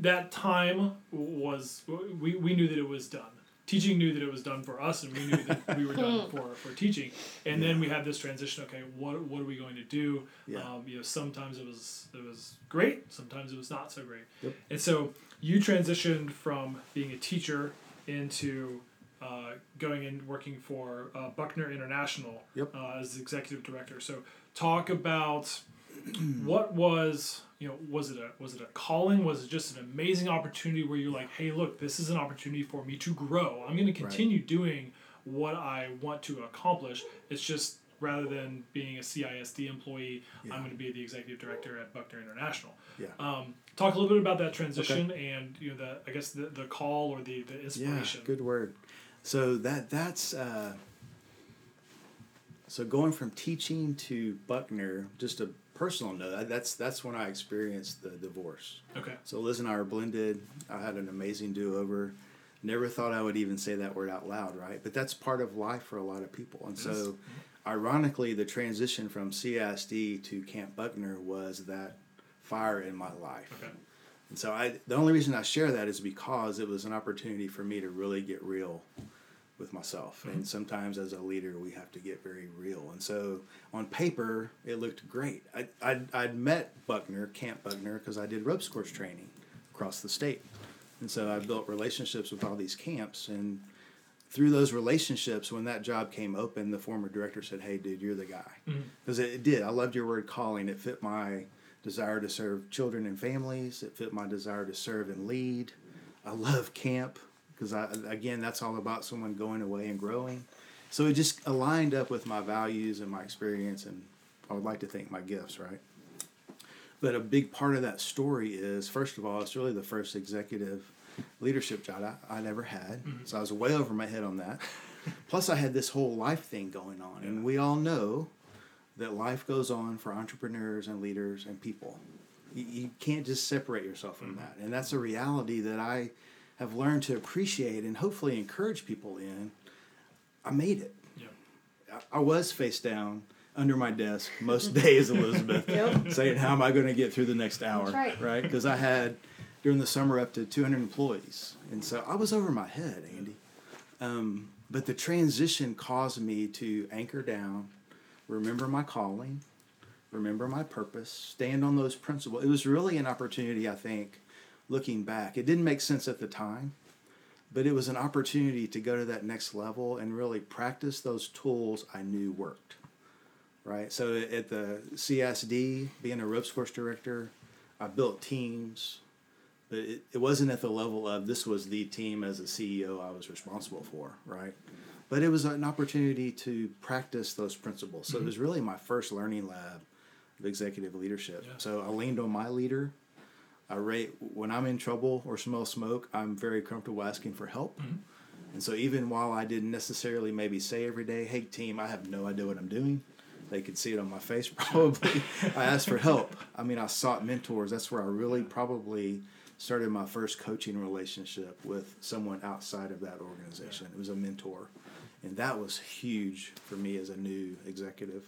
that time was we, we knew that it was done. Teaching knew that it was done for us, and we knew that <laughs> we were done for, for teaching. And then we had this transition. Okay, what what are we going to do? Yeah. Um, you know, sometimes it was it was great. Sometimes it was not so great. Yep. And so you transitioned from being a teacher into uh, going and working for uh, Buckner International Yep. uh, as executive director. So talk about <clears throat> what was you know was it a was it a calling? Was it just an amazing opportunity where you're like, hey, look, this is an opportunity for me to grow. I'm going to continue doing what I want to accomplish. It's just rather than being a CISD employee, Yeah. I'm going to be the executive director at Buckner International. Yeah. Um, talk a little bit about that transition and you know the I guess the, the call or the, the inspiration. Yeah, good word. So that that's uh, so going from teaching to Buckner. Just a personal note. That's that's when I experienced the divorce. Okay. So Liz and I are blended. I had an amazing do over. Never thought I would even say that word out loud, right? But that's part of life for a lot of people. And so, ironically, the transition from CISD to Camp Buckner was that fire in my life. Okay. And so I the only reason I share that is because it was an opportunity for me to really get real with myself. And mm-hmm. sometimes as a leader we have to get very real. And so on paper it looked great. I I'd, I'd met Buckner, Camp Buckner, because I did ropes course training across the state. And so I built relationships with all these camps and through those relationships, when that job came open, the former director said, "Hey, dude, you're the guy," mm-hmm. because it, it did. I loved your word calling. It fit my desire to serve children and families. It fit my desire to serve and lead. I love camp because I again, that's all about someone going away and growing. So it just aligned up with my values and my experience, and I would like to think my gifts, right? But a big part of that story is, first of all, it's really the first executive leadership job I, I'd ever had. Mm-hmm. So I was way over my head on that. Plus, I had this whole life thing going on. And we all know that life goes on for entrepreneurs and leaders and people. You, you can't just separate yourself from that. And that's a reality that I have learned to appreciate and hopefully encourage people in. I made it. Yeah. I- I was face down under my desk most <laughs> days, Elizabeth, Yep. saying, "How am I going to get through the next hour?" That's right. Because I had during the summer up to 200 employees, and so I was over my head, Andy. Um, but the transition caused me to anchor down, remember my calling, remember my purpose, stand on those principles. It was really an opportunity, I think, looking back. It didn't make sense at the time, but it was an opportunity to go to that next level and really practice those tools I knew worked. Right? So at the CSD, being a ropes course director, I built teams, but it, it wasn't at the level of this was the team as a CEO I was responsible for, right? But it was an opportunity to practice those principles. So it mm-hmm. was really my first learning lab of executive leadership. Yeah. So I leaned on my leader. I rate when I'm in trouble or smell smoke, I'm very comfortable asking for help. Mm-hmm. And so even while I didn't necessarily maybe say every day, "Hey team, I have no idea what I'm doing," they could see it on my face <laughs> probably. I asked for <laughs> help. I mean, I sought mentors. That's where I really probably started my first coaching relationship with someone outside of that organization. It was a mentor, and that was huge for me as a new executive.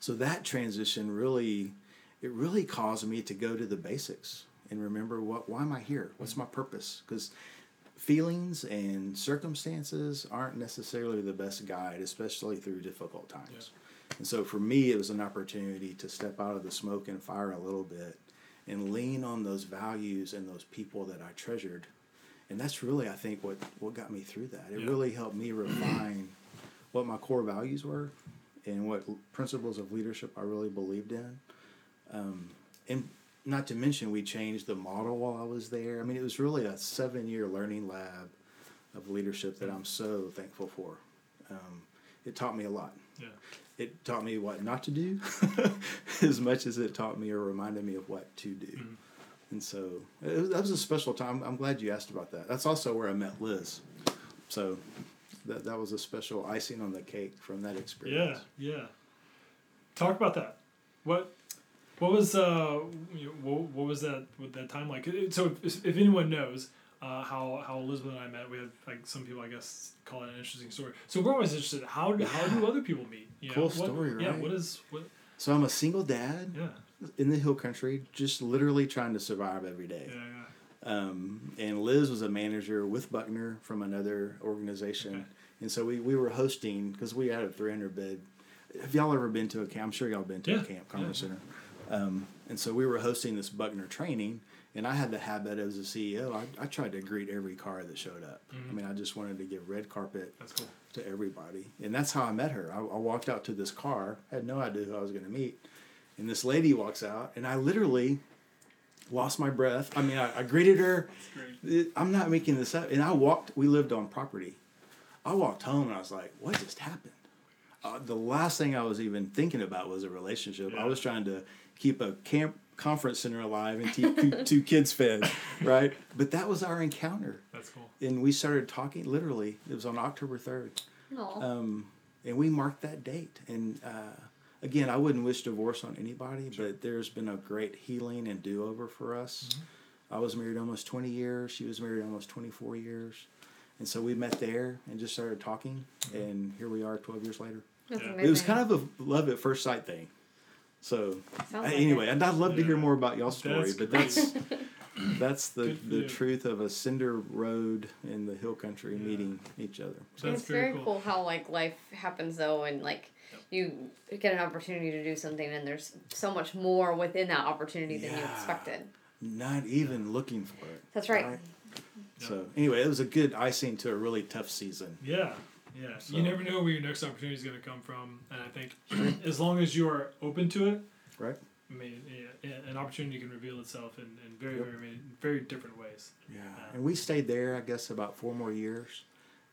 So that transition really, it really caused me to go to the basics and remember what why am I here? What's my purpose? Because feelings and circumstances aren't necessarily the best guide, especially through difficult times. And so for me, it was an opportunity to step out of the smoke and fire a little bit and lean on those values and those people that I treasured. And that's really, I think, what, what got me through that. It Yeah. really helped me <clears throat> refine what my core values were and what principles of leadership I really believed in. Um, and not to mention, we changed the model while I was there. I mean, it was really a seven year learning lab of leadership that I'm so thankful for. Um, it taught me a lot. Yeah. It taught me what not to do <laughs> as much as it taught me or reminded me of what to do. And so it was, that was a special time. I'm glad you asked about that. That's also where I met Liz. So that, that was a special icing on the cake from that experience. yeah. Yeah. Talk about that. What what was uh what, what was that what that time like? So if, if anyone knows uh, how how Elizabeth and I met, we have like some people I guess call it an interesting story. So we're always interested. How do, how do other people meet? You know, Cool what- story, Yeah. What is what? So I'm a single dad Yeah. In the hill country, just literally trying to survive every day. Yeah. Yeah. Um, and Liz was a manager with Buckner from another organization. Okay. And so we, we were hosting, because we had a 300 bed. Have y'all ever been to a camp? I'm sure y'all been to Yeah. a camp, conference Yeah. center. Um, and so we were hosting this Buckner training. And I had the habit as a CEO, I, I tried to greet every car that showed up. I mean, I just wanted to give red carpet That's cool. to everybody. And that's how I met her. I, I walked out to this car, had no idea who I was going to meet. And this lady walks out, and I literally lost my breath. I mean, I, I greeted her. I'm not making this up. And I walked, we lived on property. I walked home and I was like, what just happened? Uh, the last thing I was even thinking about was a relationship. I was trying to keep a camp conference center alive and keep two- two kids fed, <laughs> right? But that was our encounter. That's cool. And we started talking literally. It was on October 3rd Aw. um, and we marked that date. And uh, again, I wouldn't wish divorce on anybody, but there's been a great healing and do over for us. I was married almost 20 years. She was married almost 24 years. And so we met there and just started talking. And here we are 12 years later. Yeah. It was kind of a love at first sight thing. So Sounds like anyway, it. and I'd love to hear more about y'all's story, That's but that's <laughs> that's the, the you. truth of a cinder road in the hill country Yeah. meeting each other. So it's very cool. cool. how like life happens though, and like you get an opportunity to do something, and there's so much more within that opportunity than you expected. Not even looking for it. That's right. Yeah. So anyway, it was a good icing to a really tough season. Yeah, yeah. So- You never know where your next opportunity is going to come from, and I think <clears throat> as long as you are open to it, Right? I mean, yeah, yeah, an opportunity can reveal itself in, in very, Yep. very, many, very different ways. Yeah. Uh, and we stayed there, I guess, about four more years.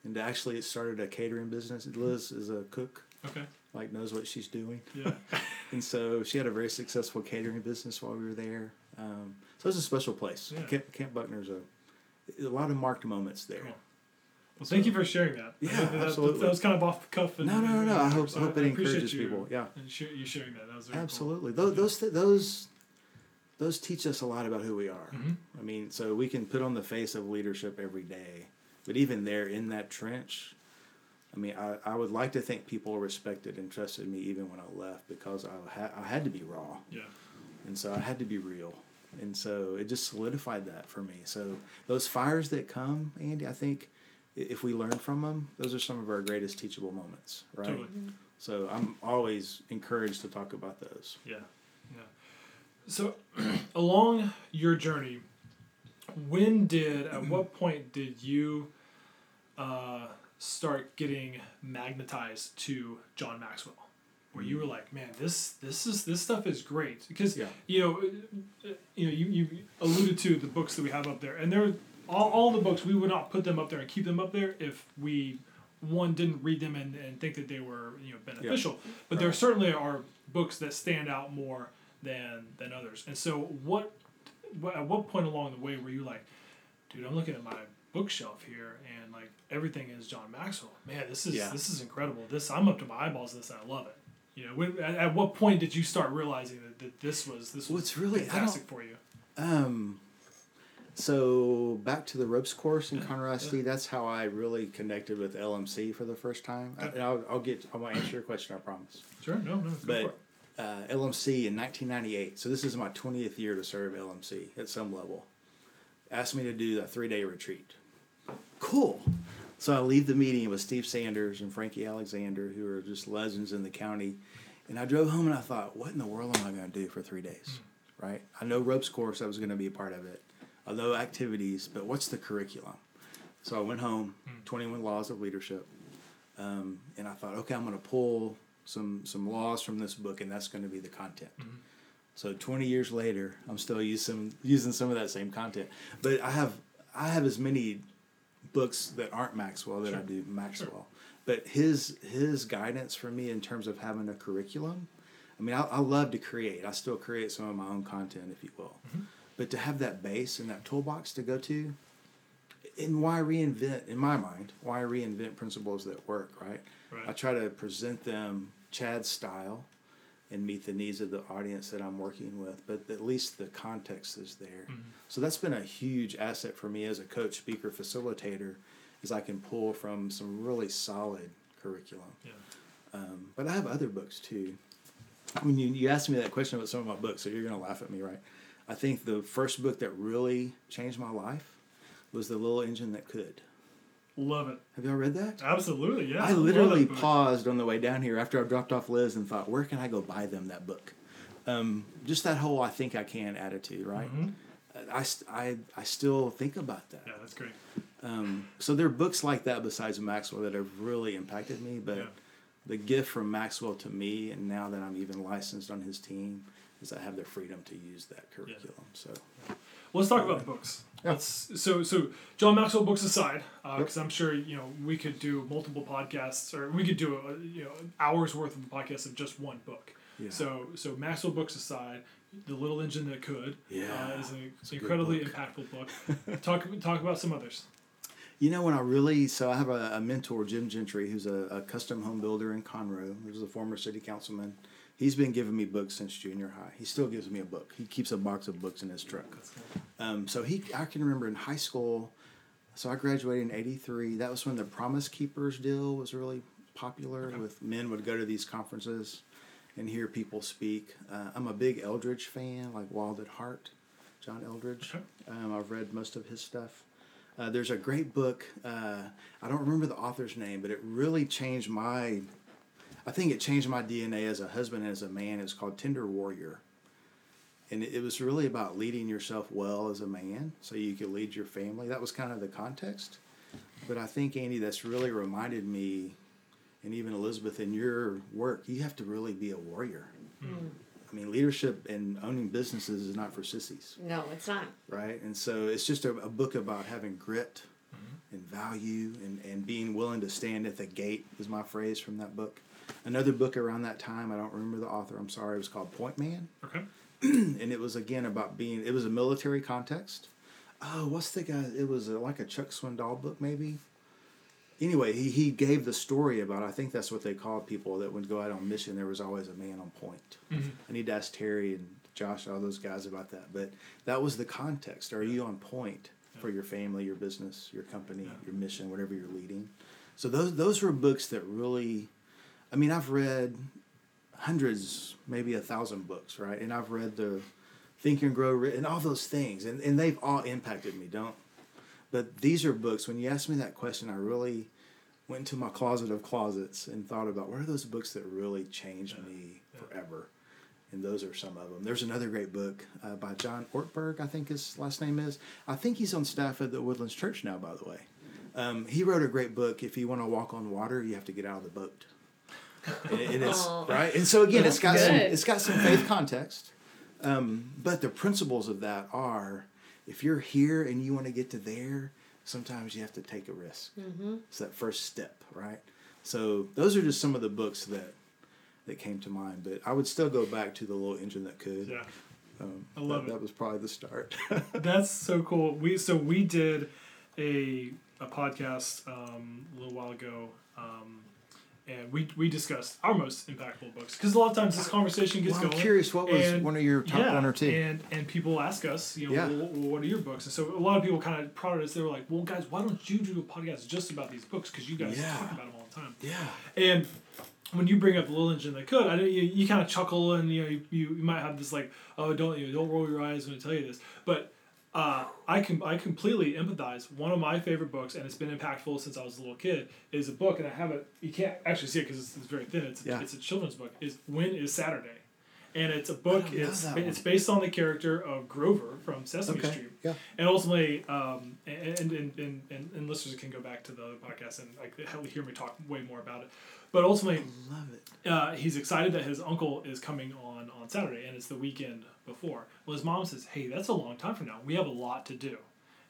And actually, it started a catering business. Liz is a cook, Okay. Like knows what she's doing, Yeah. <laughs> and so she had a very successful catering business while we were there. Um, so it's a special place. Yeah. Camp, Camp Buckner's a a lot of marked moments there. Cool. Well, thank you for sharing that. Yeah, that, that- absolutely. That was kind of off the cuff. And, No, no, no, no. I hope- so hope it encourages you- people. Yeah. And share, you sharing that. That was very cool. Absolutely. Those those th- those those teach us a lot about who we are. Mhm. I mean, so we can put on the face of leadership every day, but even there in that trench, I mean, I, I would like to think people respected and trusted me even when I left because I had I had to be raw, Yeah. and so I had to be real, and so it just solidified that for me. So those fires that come, Andy, I think if we learn from them, those are some of our greatest teachable moments, right? Totally. So I'm always encouraged to talk about those. Yeah, yeah. So, <clears throat> along your journey, when did, at what point did you uh, start getting magnetized to John Maxwell? Where you were like, man, this this is this stuff is great. Because Yeah. you know, uh, you know, you, you alluded to the books that we have up there, and they're all, all the books we would not put them up there and keep them up there if we one didn't read them and, and think that they were you know beneficial. But there certainly are books that stand out more than than others. And so what, what at what point along the way were you like dude i'm looking at my bookshelf here and like everything is john maxwell man this is Yeah. this is incredible this i'm up to my eyeballs in this and i love it you know when, at, at what point did you start realizing that, that this was this was really- fantastic for you Um, so back to the ropes course in Conroe ISD. That's how I really connected with LMC for the first time. I, and I'll, I'll get. I want to answer your question. I promise. sure no no. But uh, LMC in 1998. So this is my 20th year to serve LMC at some level. Asked me to do a three day retreat. Cool. So I leave the meeting with Steve Sanders and Frankie Alexander, who are just legends in the county. And I drove home and I thought, what in the world am I going to do for three days? Hmm. Right? I know ropes course, I was going to be a part of it. I know activities, but what's the curriculum? So I went home, hmm. 21 Laws of Leadership. Um, and I thought, okay, I'm going to pull some some laws from this book, and that's going to be the content. Hmm. So 20 years later, I'm still using using some of that same content, but I have I have as many books that aren't Maxwell that I do Maxwell. But his his guidance for me in terms of having a curriculum, I mean, I, I love to create. I still create some of my own content, if you will. Mm-hmm. But to have that base and that toolbox to go to, and why reinvent in my mind why reinvent principles that work right, Right. i try to present them chad style and meet the needs of the audience that i'm working with but at least the context is there. So that's been a huge asset for me as a coach speaker facilitator is i can pull from some really solid curriculum. Yeah. Um, but i have other books too. When you, you asked me that question about some of my books so you're going to laugh at me right? I think the first book that really changed my life was the little engine that could love it have y'all read that absolutely yeah I literally paused on the way down here after I dropped off Liz and thought, where can I go buy them that book? Um, just that whole I think I can attitude, right? Uh, I, I, I still think about that. Mm-hmm. yeah that's great Um, so there are books like that besides Maxwell that have really impacted me, but Yeah. the gift from Maxwell to me, and now that I'm even licensed on his team, is I have the freedom to use that curriculum. So Let's talk about the books. Yeah. Let's, so so John Maxwell books aside, because Yep. I'm sure you know we could do multiple podcasts, or we could do a, you know hours worth of a podcast of just one book. Yeah. So so Maxwell books aside, the little engine that could Yeah, uh, is an incredibly book. impactful book. <laughs> talk talk about some others. You know, when I really, so I have a, a mentor, Jim Gentry, who's a, a custom home builder in Conroe. He was a former city councilman. He's been giving me books since junior high. He still gives me a book. He keeps a box of books in his truck. Um, so he, I can remember in high school. So I graduated in '83. That was when the Promise Keepers deal was really popular. With men would go to these conferences and hear people speak. Uh, I'm a big Eldredge fan, like Wild at Heart, John Eldredge. Okay. Um, I've read most of his stuff. Uh, there's a great book. Uh, I don't remember the author's name, but it really changed my. I think it changed my DNA as a husband and as a man. It's called Tender Warrior. And it, was really about leading yourself well as a man so you could lead your family. That was kind of the context. But I think, Andy, that's really reminded me, and even Elizabeth, in your work, you have to really be a warrior. Hmm. I mean, leadership and owning businesses is not for sissies No, it's not. right? And so it's just a, a book about having grit mm-hmm. and value and, and being willing to stand at the gate is my phrase from that book. Another book around that time, I don't remember the author, I'm sorry, it was called Point Man. Okay. <clears throat> And it was again about being, it was a military context. Oh, what's the guy? It was a, like a Chuck Swindoll book, maybe. Anyway, he, he gave the story about, I think that's what they called people that would go out on mission. There was always a man on point. I need to ask Terry and Josh, all those guys about that. But that was the context. Are you on point for your family, your business, your company, your mission, whatever you're leading? So those those were books that really, I mean, I've read hundreds, maybe a thousand books, right? And I've read the Think and Grow Rich and all those things, and, and they've all impacted me. Don't, but these are books. When you asked me that question, I really went into my closet of closets and thought about what are those books that really changed me forever. And those are some of them. There's another great book uh, by John Ortberg, I think his last name is. I think he's on staff at the Woodlands Church now, by the way. Um, he wrote a great book. If you want to walk on water, you have to get out of the boat. <laughs> and, and it's right. And so again, it's got some it's got some faith context, um, but the principles of that are, if you're here and you want to get to there, sometimes you have to take a risk. Mm-hmm. It's that first step, right? So those are just some of the books that that came to mind. But I would still go back to the little engine that could. Yeah. Um, I love that, it. That was probably the start. <laughs> That's so cool. We so we did a a podcast um, a little while ago, um, and we we discussed our most impactful books because a lot of times this conversation gets well, I'm going. curious, what was and- one of your top yeah, one or two? And and people ask us, you know, Yeah. well, well, what are your books? And so a lot of people kind of prodded us. They were like, well, guys, why don't you do a podcast just about these books? Because you guys Yeah. talk about them all the time. yeah. And when you bring up the little engine that could, I know you, you kind of chuckle and you know you, you, you might have this like oh don't you know, don't roll your eyes when I tell you this, but uh, I can I completely empathize. One of my favorite books, and it's been impactful since I was a little kid, is a book, and I have it. You can't actually see it because it's, it's very thin. It's Yeah. it's a children's book. Is When is Saturday, and it's a book. It's it's based on the character of Grover from Sesame Okay. Street. Yeah. And ultimately, um, and, and, and, and, and, listeners can go back to the other podcast and like hear me talk way more about it. But ultimately, Love it. uh, he's excited that his uncle is coming on on Saturday, and it's the weekend before. Well, his mom says, "Hey, that's a long time from now. We have a lot to do."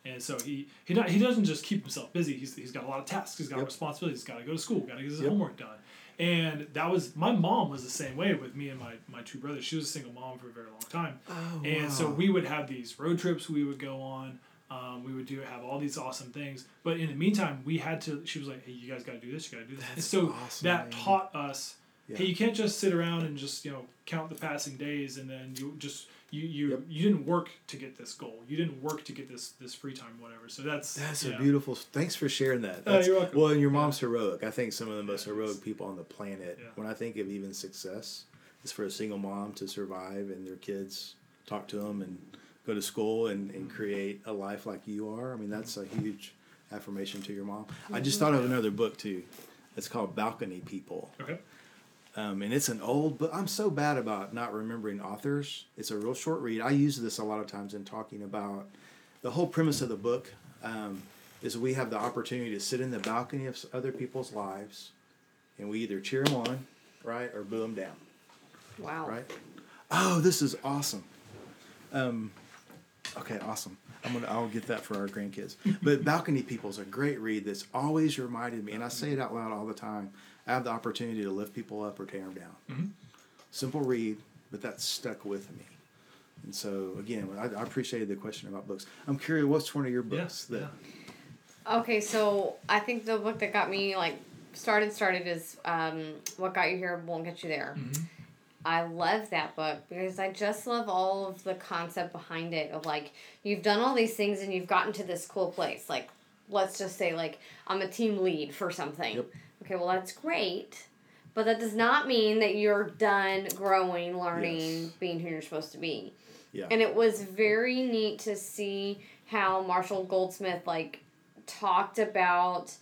And so he he not, he doesn't just keep himself busy. He's, he's got a lot of tasks. He's got Yep. responsibilities. He's got to go to school. Got to get his Yep. homework done. And that was my mom was the same way with me and my, my two brothers. She was a single mom for a very long time. Oh, and so we would have these road trips we would go on. Um, we would do have all these awesome things, but in the meantime, we had to. She was like, "Hey, you guys got to do this. You got to do this." and so awesome, that man. taught us, Yeah. "Hey, you can't just sit around and just you know count the passing days, and then you just you you Yep. you didn't work to get this goal. You didn't work to get this this free time, whatever." So that's That's yeah. a beautiful. Thanks for sharing that. Oh, That's, you're welcome. Well, and your mom's heroic. I think some of the most Yeah, heroic people on the planet. Yeah. When I think of even success, is for a single mom to survive and their kids talk to them and go to school and, and mm-hmm. create a life like you are. I mean, that's a mm-hmm. huge affirmation to your mom. I just mm-hmm. thought of another book too. It's called Balcony People. Okay. Um, and it's an old book. I'm so bad about not remembering authors. It's a real short read. I use this a lot of times in talking about the whole premise of the book um, is we have the opportunity to sit in the balcony of other people's lives, and we either cheer them on, right, or boo them down, Wow. right? Oh, this is awesome. Um, okay, awesome. I'm gonna I'll get that for our grandkids. But Balcony People is a great read that's always reminded me, and I say it out loud all the time. I have the opportunity to lift people up or tear them down. Simple read, but that stuck with me. And so again, I, I appreciated the question about books. I'm curious, what's one of your books Yeah, that? Okay, so I think the book that got me like started started is um, "What Got You Here Won't Get You There." I love that book because I just love all of the concept behind it of like you've done all these things and you've gotten to this cool place. Like, let's just say like I'm a team lead for something. Yep. Okay, well that's great, but that does not mean that you're done growing, learning, Yes. being who you're supposed to be. Yeah. And it was very neat to see how Marshall Goldsmith like talked about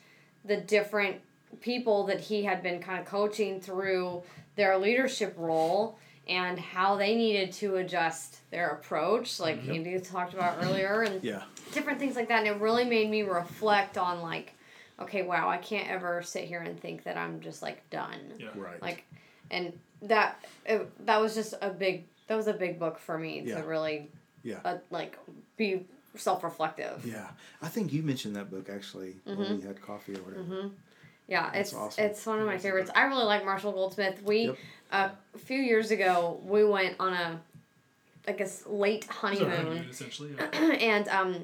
the different people that he had been kind of coaching through their leadership role and how they needed to adjust their approach like Andy talked about earlier and yeah. different things like that and it really made me reflect on like okay wow I can't ever sit here and think that I'm just like done Yeah. Right. like and that it, that was just a big that was a big book for me Yeah. to really yeah. uh, like be self-reflective yeah. I think you mentioned that book actually when we had coffee or whatever. yeah That's it's awesome. it's one of my That's a favorites i really like marshall goldsmith we Yep. uh, a few years ago we went on a like a s- late honeymoon honeymoon, essentially. Yeah. <clears throat> and um,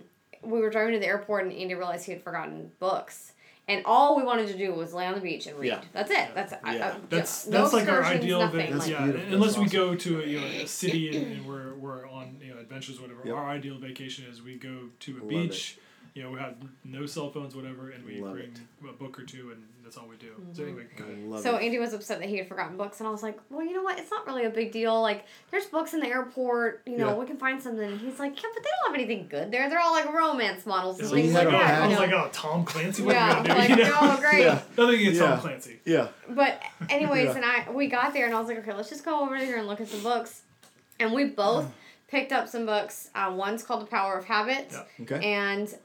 we were driving to the airport and andy realized he had forgotten books and all we wanted to do was lay on the beach and read. Yeah. That's it. That's Yeah. I- That's no that's like our ideal. nothing. Vac- That's like, yeah, beautiful. unless That's we awesome. go to a, you know, a city <clears throat> and, and we're, we're on you know adventures, whatever. Yep. Our ideal vacation is we go to a Love beach, You know, we had no cell phones, whatever, and we Love bring a book or two, and that's all we do. So Mm-hmm. anyway, go ahead. So it. Andy was upset that he had forgotten books, and I was like, "Well, you know what? It's not really a big deal. Like, there's books in the airport. You know, Yeah. we can find something." And he's like, "Yeah, but they don't have anything good there. They're all like romance models and It's So things you like that." I you was like, oh, Tom Clancy, what yeah, are you gonna like. <laughs> You know? oh, great. Yeah. Nothing against Yeah. Tom Clancy. Yeah. But <laughs> anyways, Yeah. and I we got there, and I was like, "Okay, let's just go over here and look at some books." And we both <clears throat> picked up some books. Uh, one's called The Power of Habit, Yeah. Okay. and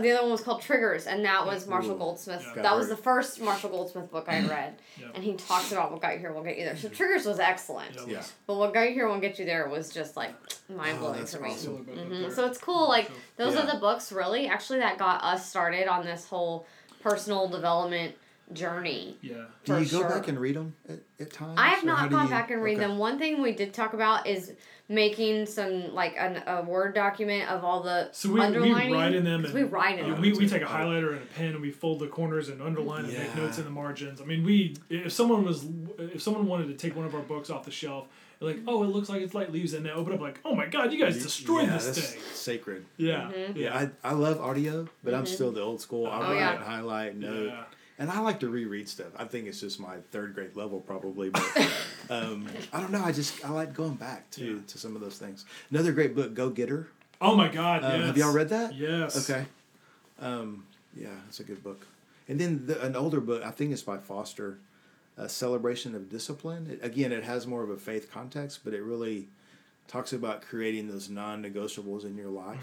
the other one was called Triggers, and that was Marshall Ooh. Goldsmith. Yeah. That was the first Marshall Goldsmith book I read, Yeah. and he talks about what got you here won't get you there. So Triggers was excellent, Yeah, Yeah. but what got you here won't get you there was just like mind Oh, blowing that's for me. awesome. Feel about hmm. So it's cool. Like those Yeah. are the books really actually that got us started on this whole personal development journey. yeah. Do for you go sure. back and read them at, at times? I have not gone you- back and read okay. them. One thing we did talk about is making some like an, a word document of all the So we, we write in them 'cause and we write in Yeah, them. we, we take a highlighter and a pen and we fold the corners and underline and make notes in the margins. I mean, we if someone was if someone wanted to take one of our books off the shelf, like, oh, it looks like it's light leaves, and they open up like, oh my god, you guys destroyed yeah, this that's thing. Sacred. Mm-hmm. Yeah, Yeah, I, I love audio, but I'm mm-hmm. still the old school. I Oh, write, yeah. highlight, note. Yeah. And I like to reread stuff. I think it's just my third grade level, probably. But <laughs> um, I don't know. I just I like going back to, Yeah. to some of those things. Another great book, Go Getter. Oh my god, Um, yes. Have y'all read that? Yes. Okay. Um, yeah, it's a good book. And then the, an older book, I think it's by Foster, a Celebration of Discipline. It, again, it has more of a faith context, but it really talks about creating those non-negotiables in your life.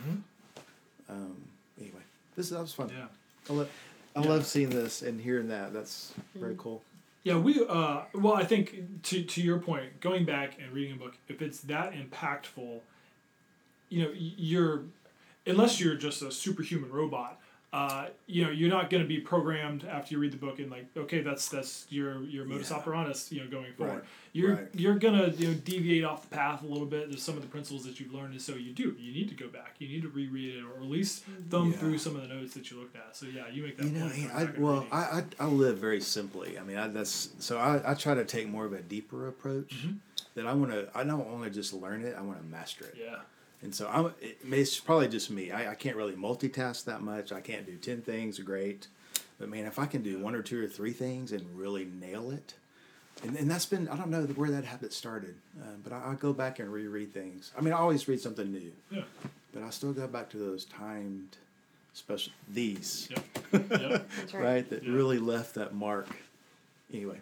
Um, anyway, this that was fun. Yeah. I, lo- I Yeah. love seeing this and hearing that. That's very cool. Yeah, we uh well I think to to your point, going back and reading a book, if it's that impactful, you know, you're unless you're just a superhuman robot, uh, you know, you're not going to be programmed after you read the book and like, okay, that's that's your your modus Yeah. operandus, you know, going forward. Right. You're Right. you're gonna you know deviate off the path a little bit. There's some of the principles that you've learned, and so you do. You need to go back. You need to reread it, or at least thumb Yeah. through some of the notes that you looked at. So yeah, you make that You know, point. I, well. I, I, I live very simply. I mean, I, that's so I, I try to take more of a deeper approach. Mm-hmm. That I want to. I don't want to just learn it. I want to master it. yeah. And so I'm. It, it's probably just me. I, I can't really multitask that much. I can't do ten things great, but man, if I can do one or two or three things and really nail it, and, and that's been I don't know where that habit started, uh, but I, I go back and reread things. I mean, I always read something new, Yeah. but I still go back to those timed special these Yep. <laughs> yep. That's right, right. that Yeah. really left that mark. Anyway,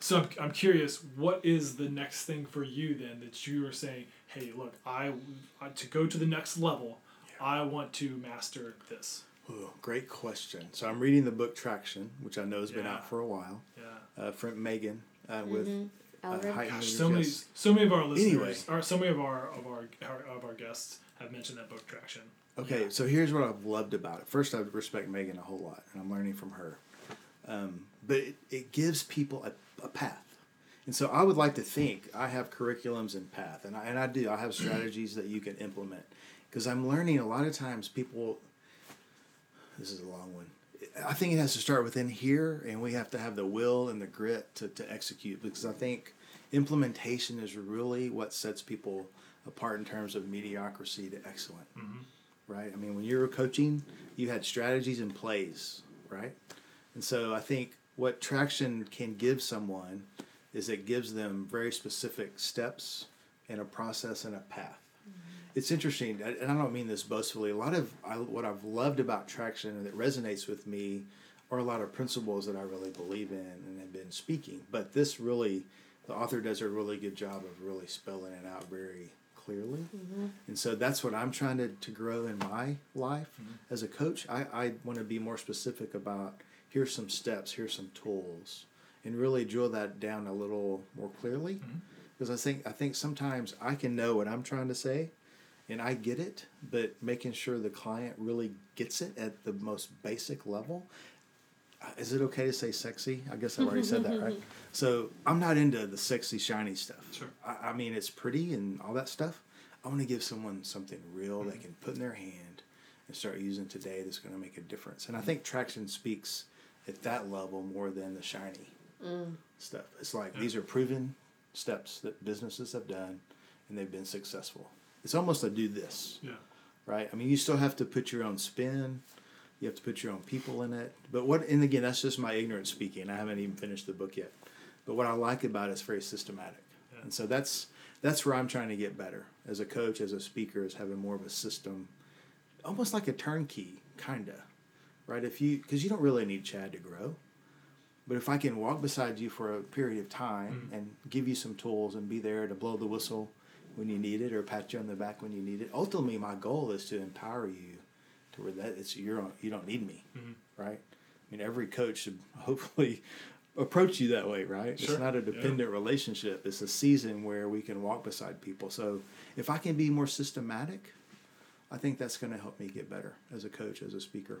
So I'm, I'm curious, what is the next thing for you then that you are saying, hey, look, I, I to go to the next level, I want to master this. Ooh, great question. So I'm reading the book Traction, which I know has been out for a while. Yeah. Uh, from Megan uh, with uh, Eldred. heightened Gosh, so many, Leadership. so many of our listeners, Anyway. or so many of our of our, our of our guests have mentioned that book traction. Okay, Yeah. so here's what I've loved about it. First, I respect Megan a whole lot, and I'm learning from her. Um, but it, it gives people a, a path. And so I would like to think I have curriculums and path, and I, and I do. I have strategies that you can implement. Because I'm learning a lot of times people, this is a long one. I think it has to start within here, and we have to have the will and the grit to, to execute. Because I think implementation is really what sets people apart in terms of mediocrity to excellent mm-hmm. right? I mean, when you were coaching, you had strategies and plays, right? And so I think what traction can give someone is it gives them very specific steps and a process and a path. It's interesting, and I don't mean this boastfully. A lot of I, what I've loved about traction and that resonates with me are a lot of principles that I really believe in and have been speaking. But this really, the author does a really good job of really spelling it out very clearly. Mm-hmm. And so that's what I'm trying to, to grow in my life mm-hmm. as a coach. I, I want to be more specific about here's some steps, here's some tools, and really drill that down a little more clearly. Because I think I think sometimes I can know what I'm trying to say and I get it, but making sure the client really gets it at the most basic level. Uh, Is it okay to say sexy? I guess I've already said that, right? <laughs> So I'm not into the sexy, shiny stuff. Sure. I, I mean, it's pretty and all that stuff. I want to give someone something real they can put in their hand and start using today that's going to make a difference. And I think traction speaks at that level more than the shiny stuff. It's like Yeah. these are proven steps that businesses have done and they've been successful. It's almost a do this. Yeah. right? I mean, you still have to put your own spin. You have to put your own people in it. But what, and again, that's just my ignorance speaking. I haven't even finished the book yet. But what I like about it is very systematic. Yeah. And so that's that's where I'm trying to get better as a coach, as a speaker, is having more of a system, almost like a turnkey, kinda, right? If you because you don't really need Chad to grow, but if I can walk beside you for a period of time mm. and give you some tools and be there to blow the whistle when you need it or pat you on the back when you need it, ultimately my goal is to empower you to where that it's you're on, you don't need me, mm-hmm. right? I mean, every coach should <laughs> hopefully approach you that way, right? Sure. It's not a Yeah. dependent relationship. It's a season where we can walk beside people. So if I can be more systematic, I think that's going to help me get better as a coach, as a speaker.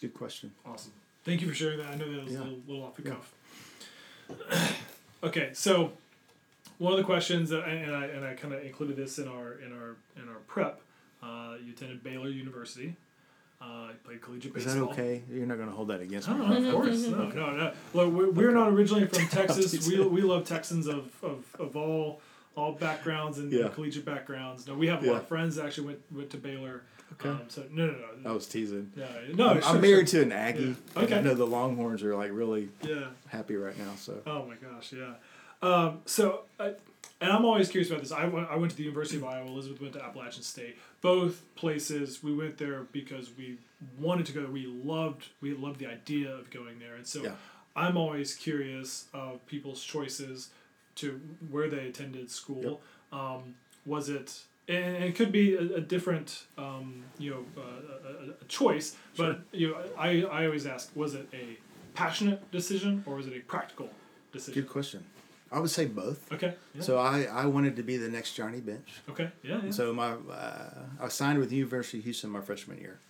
Good question. Awesome. Thank you for sharing that. I know that was Yeah. a little, little off the Yeah. cuff. <clears throat> okay, so one of the questions that I, and I and I kind of included this in our in our in our prep. Uh, you attended Baylor University. Uh, played collegiate baseball. Is that okay? You're not going to hold that against me. no, of <laughs> course. No, no, no. Look, we're, we're not originally from <laughs> Texas. We, we love Texans of, of, of all all backgrounds and Yeah. collegiate backgrounds. No, we have a lot of friends that actually went, went to Baylor. Okay. Um, so no, no, no. I was teasing. Yeah, no, I'm, sure, I'm married to an Aggie. Yeah. and Okay. I know the Longhorns are like really. Yeah. happy right now. So Oh my gosh, yeah. Um, so, I, and I'm always curious about this. I went, I went to the University of Iowa. Elizabeth went to Appalachian State. Both places we went there because we wanted to go. We loved we loved the idea of going there, and so Yeah. I'm always curious of people's choices to where they attended school. Um, was it? And it could be a, a different, um, you know, uh, a, a, choice. But you know, I, I always ask: was it a passionate decision or was it a practical decision? good question. I would say both. Okay. Yeah. So I, I wanted to be the next Johnny Bench. okay. Yeah. yeah. So my uh, I signed with the University of Houston my freshman year,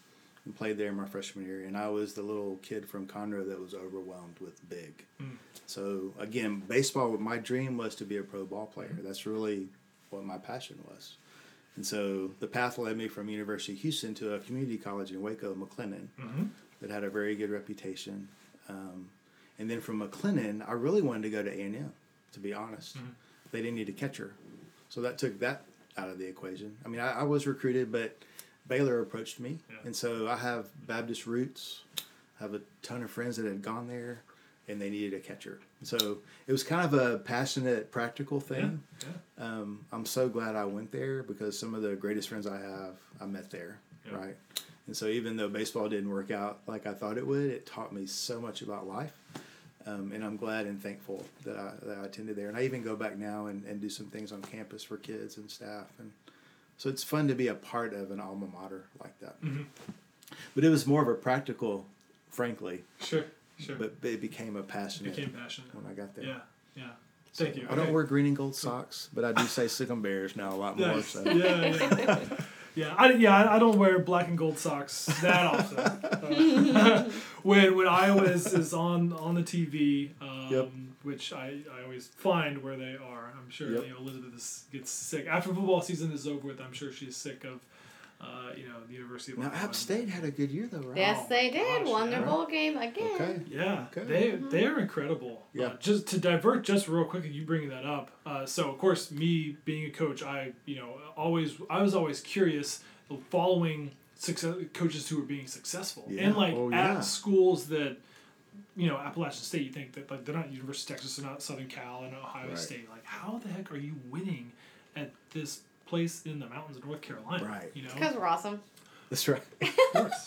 and played there my freshman year. And I was the little kid from Conroe that was overwhelmed with big. Mm. So again, baseball. My dream was to be a pro ball player. Mm-hmm. That's really what my passion was. And so the path led me from University of Houston to a community college in Waco, McLennan, Mhm. that had a very good reputation. Um, and then from McLennan, I really wanted to go to A and M. To be honest, Mhm. they didn't need a catcher, so that took that out of the equation. I mean, I, I was recruited, but Baylor approached me, Yeah. and so I have Baptist roots. I have a ton of friends that had gone there, and they needed a catcher. So it was kind of a passionate, practical thing. Yeah. Um, I'm so glad I went there because some of the greatest friends I have, I met there, Yeah. right? And so even though baseball didn't work out like I thought it would, it taught me so much about life. Um, and I'm glad and thankful that I, that I attended there. And I even go back now and, and do some things on campus for kids and staff. And so it's fun to be a part of an alma mater like that. Mhm. But it was more of a practical, frankly, Sure. Sure. but it became a passionate Became passionate. when I got there. Yeah. Yeah. Thank you. I don't wear green and gold socks, but I do say Sic 'em Bears now a lot more. Nice. So. Yeah. Yeah. <laughs> Yeah, I, yeah, I- don't wear black and gold socks that often. Uh, <laughs> when when Iowa is, is on on the TV, um, Yep. which I, I always find where they are. I'm sure Yep. you know Elizabeth is, gets sick after football season is over with. I'm sure she's sick of, uh, you know, the University of Now, Iowa. App State had a good year, though, right? Yes, they did. gosh, Won their yeah. bowl game again. Okay. Yeah, Okay. they they're incredible. Yeah. Uh, just to divert, just real quick, you bringing that up. Uh, so of course, me being a coach, I you know always I was always curious following success coaches who were being successful Yeah. and like Oh, at yeah. schools that. You know, Appalachian State. You think that like they're not University of Texas, they're not Southern Cal and Ohio Right. State. Like, how the heck are you winning at this place in the mountains of North Carolina? Right. You know, Because we're awesome. That's right. <laughs> of course.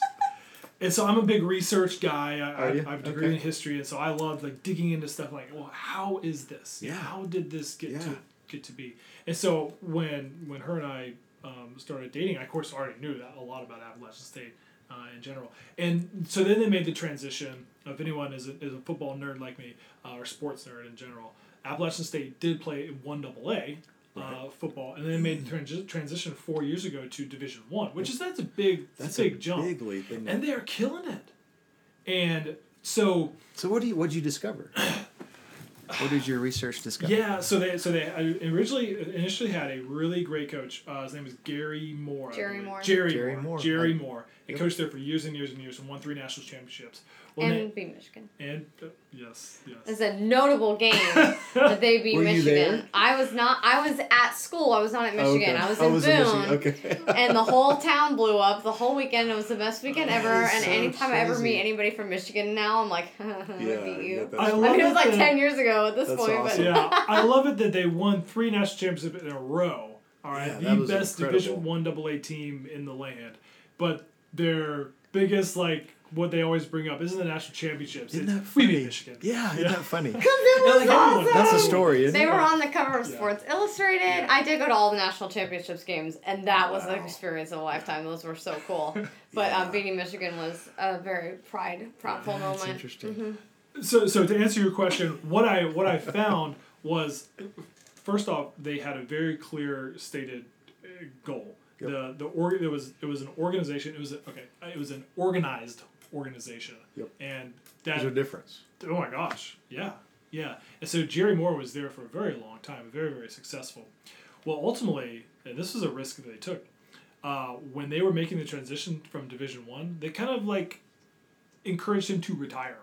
And so I'm a big research guy. I, I, Are you? I have a degree Okay. in history, and so I love like digging into stuff like, well, how is this? Yeah. How did this get Yeah. to get to be? And so when when her and I um, started dating, I of course already knew that a lot about Appalachian State uh, in general. And so then they made the transition. If anyone is a, is a football nerd like me uh, or sports nerd in general, Appalachian State did play in one double A. Uh, football, and then made the transi- transition four years ago to Division One, which is that's a big, That's a big a jump big leap. Isn't and it? they are killing it. And so So what do you what did you discover? <sighs> what did your research discover? yeah, so they so they originally initially had a really great coach. Uh, his name is Gary Moore. I Jerry. Moore. Jerry, Jerry Moore. Moore. Jerry I- Moore. And coached there for years and years and years and won three national championships. Well, and they- beat Michigan. and uh, yes, yes. It's a notable game that they beat <laughs> Were you Michigan. there? I was not. I was at school. I was not at Michigan. Okay. I was I in was Boone. in Michigan. Okay. <laughs> and the whole town blew up the whole weekend. It was the best weekend That ever. And so anytime I ever meet anybody from Michigan now, I'm like, <laughs> I Yeah, beat yeah, you. that's I I love mean, it was like that- ten years ago at this That's point, awesome. but yeah, I love it that they won three national championships in a row. All right, Yeah, the that was best incredible. Division One AA team in the land, but their biggest like what they always bring up isn't the national championships. Isn't it's, that we funny? beat Michigan. Yeah, isn't that funny? <laughs> it was like awesome. That's a story, isn't They it? were on the cover of Yeah. Sports Illustrated. I did go to all the national championships games, and that was an experience of a lifetime. Those were so cool. <laughs> But um, beating Michigan was a very pride, proudful That's moment. interesting. So, so to answer your question, what I what I found was, first off, they had a very clear stated uh, goal. Yep. The the org it was it was an organization. It was a, okay. It was an organized organization. Yep. And There's a difference. oh my gosh yeah yeah and so Jerry Moore was there for a very long time very very successful. Well, ultimately, and this was a risk that they took. Uh, when they were making the transition from Division One, they kind of like encouraged him to retire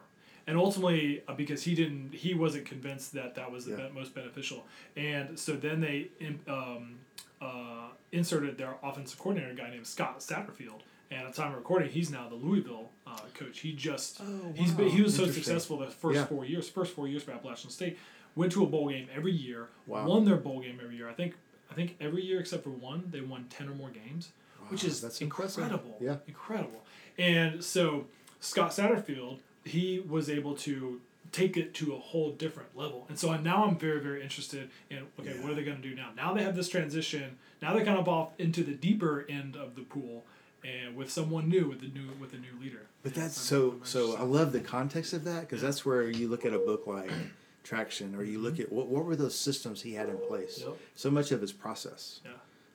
and ultimately uh, because he didn't he wasn't convinced that that was the Yeah. be- most beneficial and so then they um, uh, inserted their offensive coordinator a guy named scott satterfield and at the time of recording he's now the louisville uh, coach he just Oh, he's been, he was so successful the first Yeah. four years first four years for appalachian state went to a bowl game every year Wow. won their bowl game every year i think i think every year except for one they won 10 or more games which is that's impressive. incredible Yeah. incredible and so Scott Satterfield, he was able to take it to a whole different level. And so now I'm very, very interested in okay, what are they going to do now? Now they have this transition. Now they're kind of off into the deeper end of the pool, and with someone new, with the new, with a new leader. But that's I'm- so I'm so. I love the context of that because that's where you look at a book like <clears throat> Traction, or you mm-hmm. look at what what were those systems he had in place. Yep. So much of his process, Yeah.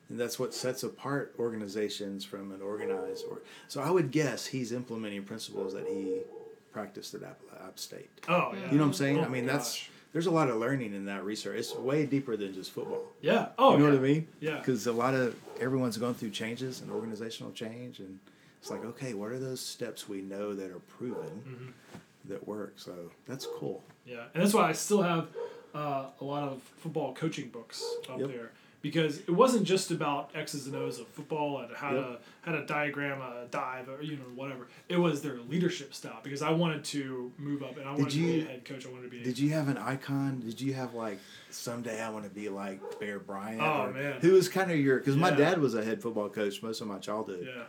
and that's what sets apart organizations from an organized. Or so I would guess he's implementing principles that he practiced at App, App State. Oh yeah. You know what I'm saying? Oh I mean, my that's gosh. there's a lot of learning in that research. It's way deeper than just football. yeah. Oh, you know yeah. what I mean? Yeah. Because a lot of everyone's going through changes and organizational change, and it's like, okay, what are those steps we know that are proven Mm-hmm. that work? So that's cool. Yeah, and that's why I still have uh, a lot of football coaching books out Yep. there because it wasn't just about X's and O's of football and how Yep. to how to diagram a dive or you know whatever. It was their leadership style because I wanted to move up and I wanted to be a head coach. I wanted to be. Did you have an icon? Did you have like someday I want to be like Bear Bryant? Oh, man. who was kind of your? Because my dad was a head football coach most of my childhood. yeah.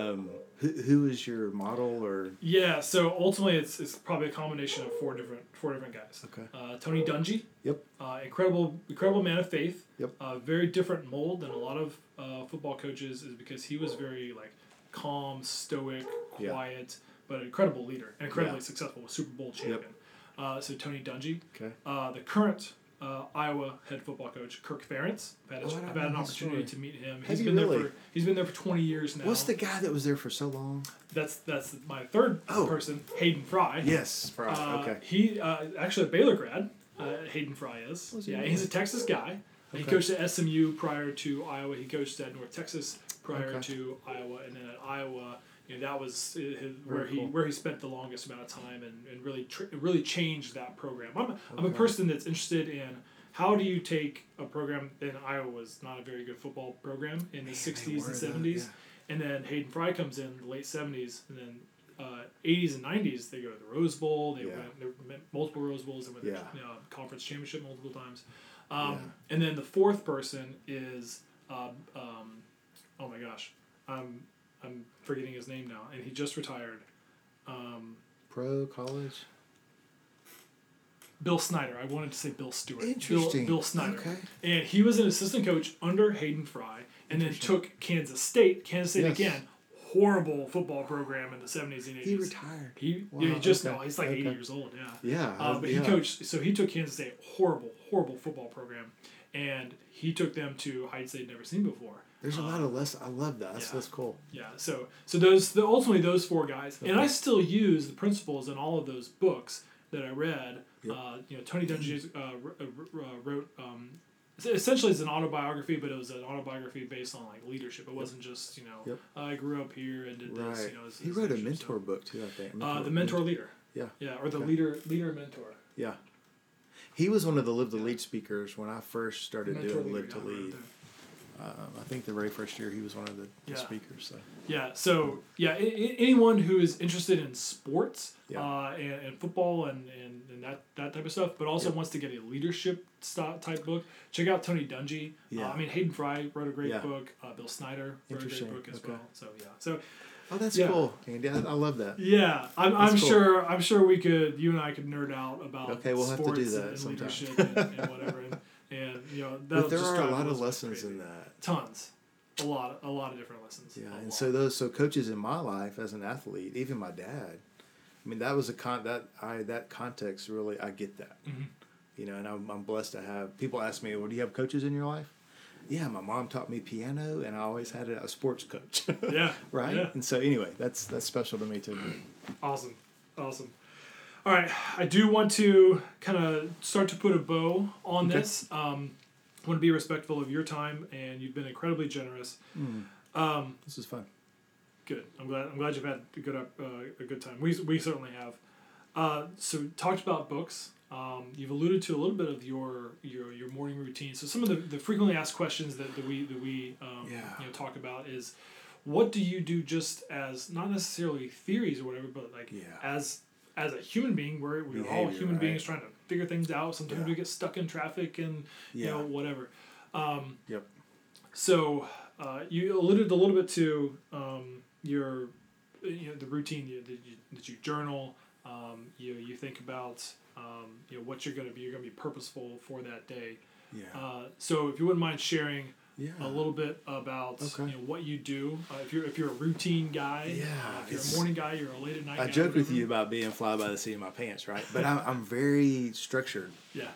Um, who who was your model or? Yeah, so ultimately it's, it's probably a combination of four different four different guys. Okay. Uh, Tony Dungy, Yep. uh, incredible incredible man of faith. Yep. Uh, very different mold than a lot of uh, football coaches is because he was very like calm, stoic, Yeah. quiet, but an incredible leader and incredibly Yeah. successful, Super Bowl champion. Uh, so Tony Dungy, Okay. uh, the current uh, Iowa head football coach Kirk Ferentz. I've had, a- Oh, I've had an opportunity to meet him. Have He's you been really? there for he's been there for twenty years now. What's the guy that was there for so long? That's that's my third Oh. person, Hayden Fry. Yes. Fry. Uh, okay. He uh, actually a Baylor grad. Uh, Hayden Fry is. He yeah, really? he's a Texas guy. He coached at SMU prior to Iowa. He coached at North Texas prior Okay. to Iowa, and then at Iowa, you know, that was uh, his, where Very he where he spent the longest amount of time and, and really tr- really changed that program. I'm, I'm a person that's interested in how do you take a program and Iowa was not a very good football program in the Man, 60s and were, though, 70s yeah. and then Hayden Fry comes in the late 70s and then uh, 80s and 90s they go to the Rose Bowl they Yeah. went multiple Rose Bowls they went to Yeah. the uh, conference championship multiple times um, and then the fourth person is uh, um, oh my gosh I'm I'm forgetting his name now and he just retired um, Pro college. Bill Snyder I wanted to say Bill Stewart Interesting. Bill, Bill Snyder Okay. and he was an assistant coach under Hayden Fry, and then took Kansas State. Kansas State Yes. again, horrible football program in the seventies and eighties. He retired. He, Wow, yeah, he just okay, no, he's like eighty years old. Yeah. Yeah. Uh, but yeah. he coached. So he took Kansas State, horrible, horrible football program, and he took them to heights they'd never seen before. There's a Uh, lot of less. I love that. That's yeah. that's cool. Yeah. So so those the ultimately those four guys, and I still use the principles in all of those books that I read. Yep. Uh, you know, Tony Dungy uh, uh, uh, wrote um, essentially it's an autobiography, but it was an autobiography based on like leadership. It wasn't just you know Yep. I grew up here and did this. Right. You know, he wrote a mentor stuff. book too, I think. Uh, the mentor leader. Yeah. Yeah, or the Okay. leader leader mentor. Yeah. He was one of the Live to Lead speakers when I first started Mentor doing leader, Live to Lead. Um, I think the very first year he was one of the, the Yeah. speakers. So Yeah. So yeah, I- I- anyone who is interested in sports Yeah. uh, and, and football and, and, and that, that type of stuff, but also Yeah. wants to get a leadership style type book, check out Tony Dungy. Yeah. Uh, I mean Hayden Fry wrote a great book. Uh, Bill Snyder wrote a great book as Okay. well. So yeah. So Oh, that's cool, Andy. I, I love that. yeah, I'm, I'm cool. sure I'm sure we could you and I could nerd out about Okay, we'll have to do that and, sometime. leadership and, and whatever <laughs> and, you know But there are a lot of lessons in that. Tons, a lot, a lot of different lessons. Yeah, A and lot. so those so coaches in my life as an athlete, even my dad. I mean, that was a con that I that context really I get that. Mhm. You know, and I'm I'm blessed to have people ask me, "Well, do you have coaches in your life?" Yeah, my mom taught me piano, and I always had a, a sports coach. <laughs> yeah, right. Yeah. And so anyway, that's that's special to me too. Awesome. Awesome. All right. I do want to kind of start to put a bow on Okay. this. Um, I want to be respectful of your time, and you've been incredibly generous. Mm, Um, this is fun. good. I'm glad. I'm glad you've had a good uh, a good time. We we certainly have. Uh, so talked about books. Um, you've alluded to a little bit of your your, your morning routine. So some of the, the frequently asked questions that, that we that we um, Yeah. you know talk about is what do you do just as not necessarily theories or whatever, but like Yeah. as as a human being, we're, we're all human right. beings trying to figure things out. Sometimes Yeah. we get stuck in traffic and you know whatever. Um, Yep. so uh, you alluded a little bit to um, your you know the routine you, that you that you journal. Um, you you think about um, you know what you're gonna be. You're gonna be purposeful for that day. Yeah. Uh, so if you wouldn't mind sharing yeah. a little bit about Okay. you know what you do. Uh, if you're if you're a routine guy, Yeah, uh, if you're a morning guy, you're a late at night. I guy, joke with you about being fly by the seat of my pants, right? But I'm, I'm very structured. Yeah.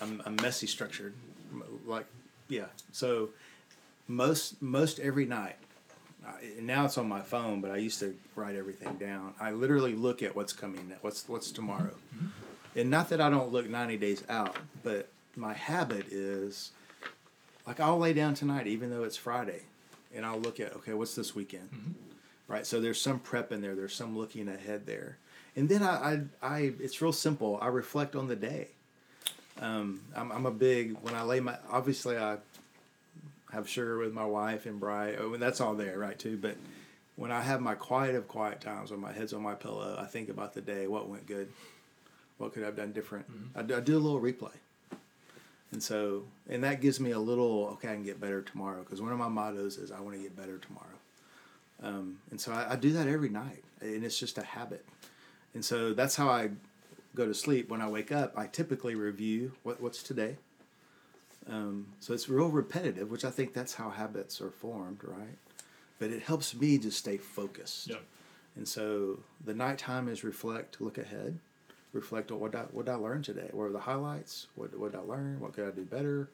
I'm, I'm messy structured, like yeah. So most most every night, now it's on my phone, but I used to write everything down. I literally look at what's coming, what's what's tomorrow, and not that I don't look ninety days out, but my habit is like I'll lay down tonight, even though it's Friday, and I'll look at okay, what's this weekend, right? So there's some prep in there, there's some looking ahead there, and then I I, I it's real simple. I reflect on the day. Um, I'm, I'm a big when I lay my obviously I have sugar with my wife and Bri. Oh, and that's all there, right? Too. But when I have my quiet of quiet times when my head's on my pillow, I think about the day, what went good, what could I have done different. I, do, I do a little replay, and so and that gives me a little okay, I can get better tomorrow because one of my mottos is I want to get better tomorrow. Um, and so I, I do that every night, and it's just a habit. And so that's how I go to sleep. When I wake up, I typically review what, what's today. Um, so it's real repetitive, which I think that's how habits are formed, right? But it helps me just stay focused. Yeah. And so the nighttime is reflect, look ahead, reflect on what I, what did I learn today? What are the highlights? What, what did I learn? What could I do better?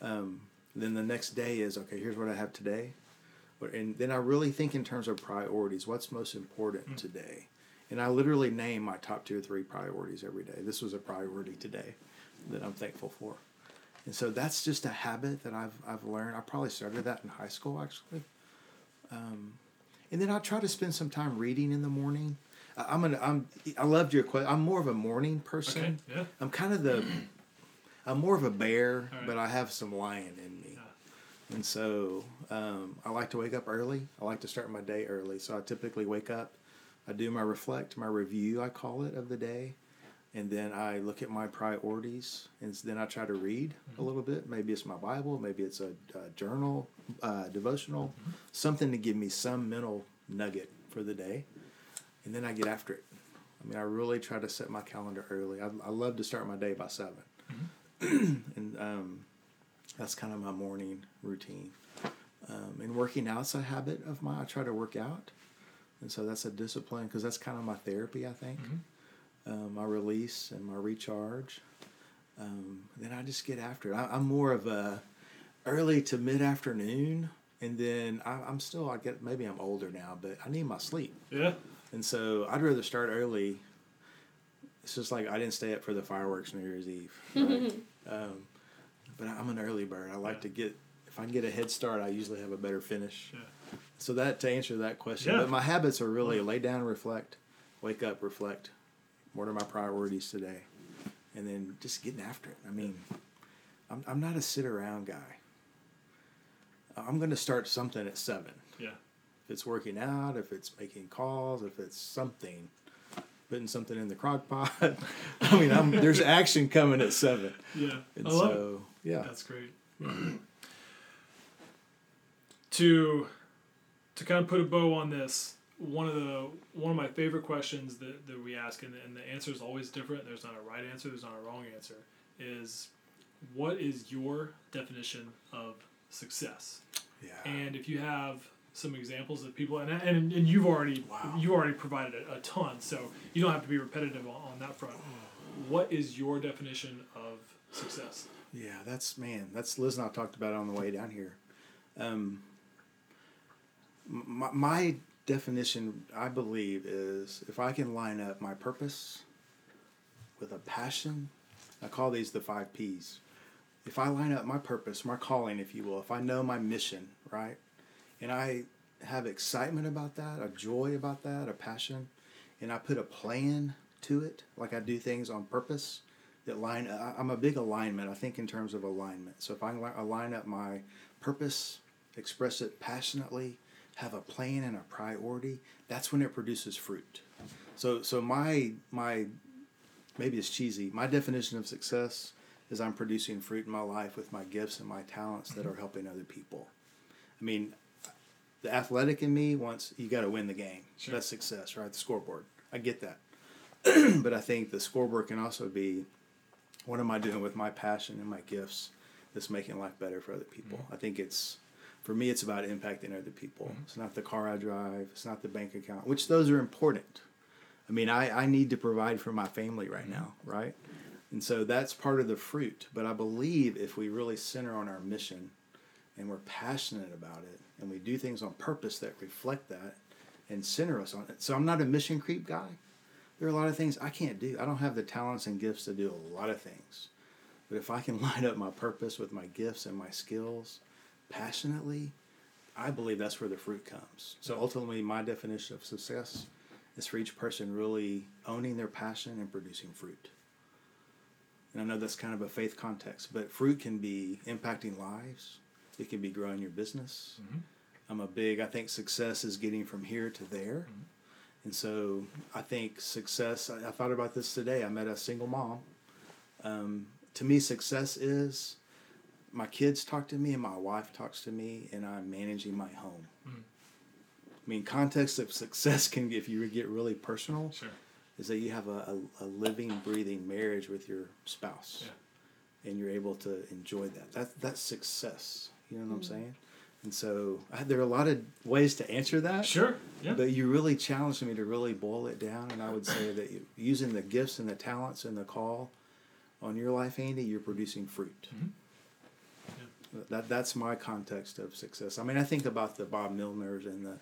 Um, then the next day is okay. Here's what I have today, and then I really think in terms of priorities. What's most important today? And I literally name my top two or three priorities every day. This was a priority today that I'm thankful for. And so that's just a habit that I've, I've learned. I probably started that in high school actually. Um, and then I try to spend some time reading in the morning. I, I'm an, I'm I loved your question. I'm more of a morning person. Okay. Yeah. I'm kind of the I'm more of a bear, right. but I have some lion in me. Yeah. And so um, I like to wake up early. I like to start my day early. So I typically wake up, I do my reflect, my review, I call it, of the day. And then I look at my priorities. And then I try to read a little bit. Maybe it's my Bible, maybe it's a, a journal, uh, devotional, something to give me some mental nugget for the day. And then I get after it. I mean, I really try to set my calendar early. I, I love to start my day by 7 and um, that's kind of my morning routine. Um, and working out's a habit of mine. I try to work out, and so that's a discipline because that's kind of my therapy. I think um, my release and my recharge. Um, then I just get after it. I, I'm more of a early to mid afternoon, and then I, I'm still. I get maybe I'm older now, but I need my sleep, Yeah. And so I'd rather start early. It's just like I didn't stay up for the fireworks New Year's Eve. Right? <laughs> um, but I'm an early bird. I like Yeah. to get if I can get a head start, I usually have a better finish. Yeah. So that to answer that question, Yeah. but my habits are really lay down, reflect, wake up, reflect. What are my priorities today, and then just getting after it. I mean, I'm I'm not a sit around guy. I'm going to start something at seven. If it's working out, if it's making calls, if it's something, putting something in the crock pot. <laughs> I mean, I'm, there's action coming at seven. Yeah. And I love it. yeah. That's great. <clears throat> to to kind of put a bow on this, one of the one of my favorite questions that, that we ask, and, and the answer is always different. There's not a right answer. There's not a wrong answer. Is what is your definition of success? Yeah. And if you have some examples of people, and and, and you've already Wow. you already provided a, a ton, so you don't have to be repetitive on, on that front. What is your definition of success? Yeah, that's man. That's Liz and I talked about it on the way down here. Um, my, my definition, I believe, is if I can line up my purpose with a passion. I call these the five P's. If I line up my purpose, my calling, if you will, if I know my mission, right, and I have excitement about that, a joy about that, a passion, and I put a plan to it, like I do things on purpose that line. I'm a big alignment. I think in terms of alignment. So if I align up my purpose, express it passionately, have a plan and a priority, that's when it produces fruit. So so my my maybe it's cheesy. My definition of success is I'm producing fruit in my life with my gifts and my talents that mm-hmm. are helping other people. I mean, the athletic in me wants you got to win the game. Sure. That's success, right? The scoreboard. I get that. <clears throat> but I think the scoreboard can also be what am I doing with my passion and my gifts that's making life better for other people. Mm-hmm. I think it's for me it's about impacting other people. Mm-hmm. It's not the car I drive, it's not the bank account, which those are important. I mean, I, I need to provide for my family right mm-hmm. now, right? And so that's part of the fruit. But I believe if we really center on our mission and we're passionate about it and we do things on purpose that reflect that and center us on it. So I'm not a mission creep guy. There are a lot of things I can't do. I don't have the talents and gifts to do a lot of things. But if I can <laughs> line up my purpose with my gifts and my skills passionately, I believe that's where the fruit comes. So ultimately, my definition of success is for each person really owning their passion and producing fruit. And I know that's kind of a faith context, but fruit can be impacting lives. It can be growing your business. Mm-hmm. I'm a big, I think success is getting from here to there. Mm-hmm. And so I think success, I, I thought about this today. I met a single mom. Um, to me, success is my kids talk to me and my wife talks to me, and I'm managing my home. Mm-hmm. I mean, context of success can, if you get really personal, Sure. is that you have a, a, a living, breathing marriage with your spouse, Yeah. and you're able to enjoy that. That that's success. You know what I'm saying? And so I, there are a lot of ways to answer that. Sure. Yeah. But you really challenged me to really boil it down, and I would say that using the gifts and the talents and the call on your life, Andy, you're producing fruit. Mm-hmm. That that's my context of success. I mean, I think about the Bob Milners and the.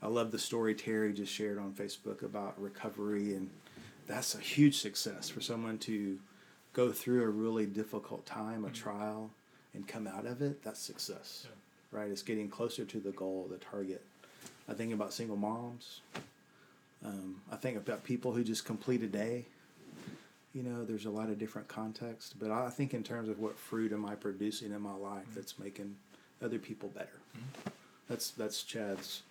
I love the story Terry just shared on Facebook about recovery, and that's a huge success for someone to go through a really difficult time, a mm-hmm. trial, and come out of it. That's success right? It's getting closer to the goal, the target. I think about single moms. Um, I think about people who just complete a day. You know, there's a lot of different contexts, but I think in terms of what fruit am I producing in my life that's making other people better. That's that's Chad's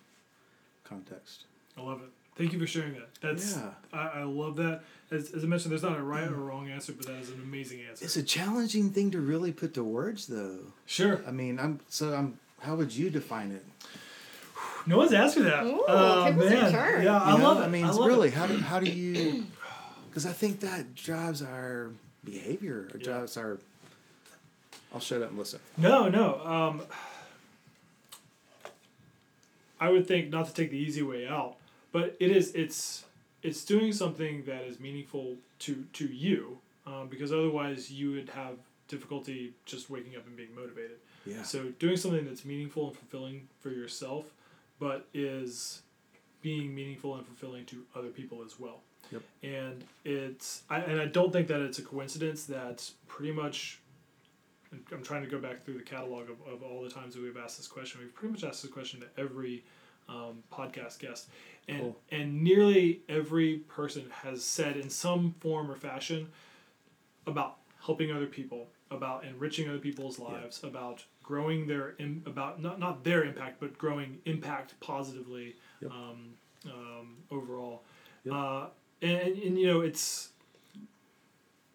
context. I love it. Thank you for sharing that. That's Yeah. I, I love that. As, as I mentioned, there's not a right or wrong answer, but that is an amazing answer. It's a challenging thing to really put to words, though. sure. I mean, I'm so I'm. How would you define it? No one's asked me that. Ooh, oh, people's man. turn. Yeah, I know, love it. I mean, I it's love really it. how do how do you? Because I think that drives our behavior. It Yeah. drives our. I'll shut up and listen. No, no. Um, I would think not to take the easy way out, but it is. It's it's doing something that is meaningful to to you, um, because otherwise you would have difficulty just waking up and being motivated. Yeah. So doing something that's meaningful and fulfilling for yourself, but is being meaningful and fulfilling to other people as well. Yep. And it's I, and I don't think that it's a coincidence that pretty much I'm trying to go back through the catalog of, of all the times that we've asked this question. We've pretty much asked this question to every um, podcast guest, and Cool. and nearly every person has said in some form or fashion about helping other people, about enriching other people's lives, about growing their Im- about not not their impact, but growing impact positively Yep. um, um, overall. Yep. Uh, and, and you know it's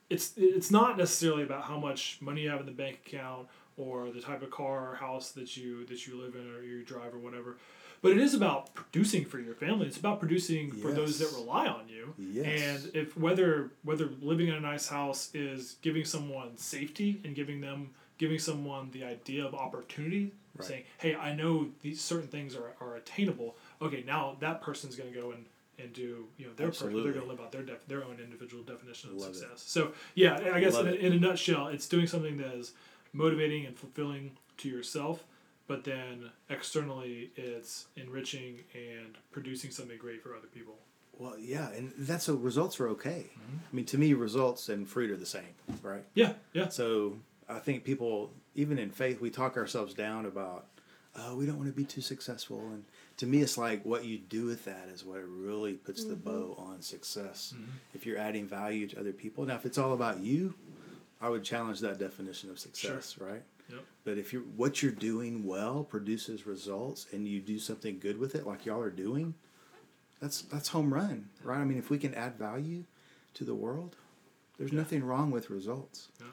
it's it's not necessarily about how much money you have in the bank account or the type of car or house that you that you live in or you drive or whatever. But it is about producing for your family. It's about producing for those that rely on you. Yes. And if whether whether living in a nice house is giving someone safety and giving them giving someone the idea of opportunity, Right. saying, "Hey, I know these certain things are, are attainable. Okay, now that person's going to go and and do you know their per- they're going to live out their def- their own individual definition of Love it. success. So yeah, I guess in it. in a nutshell, it's doing something that is motivating and fulfilling to yourself, but then externally, it's enriching and producing something great for other people. Well, yeah, and that's so results are okay. Mm-hmm. I mean, to me, results and fruit are the same, right? Yeah, yeah, So I think people, even in faith, we talk ourselves down about, oh, we don't want to be too successful. And to me, it's like what you do with that is what really puts the bow on success. If you're adding value to other people. Now, if it's all about you, I would challenge that definition of success, right? Yep, But if you're what you're doing well produces results, and you do something good with it, like y'all are doing, that's that's home run, right? I mean, if we can add value to the world, there's nothing wrong with results. Yeah.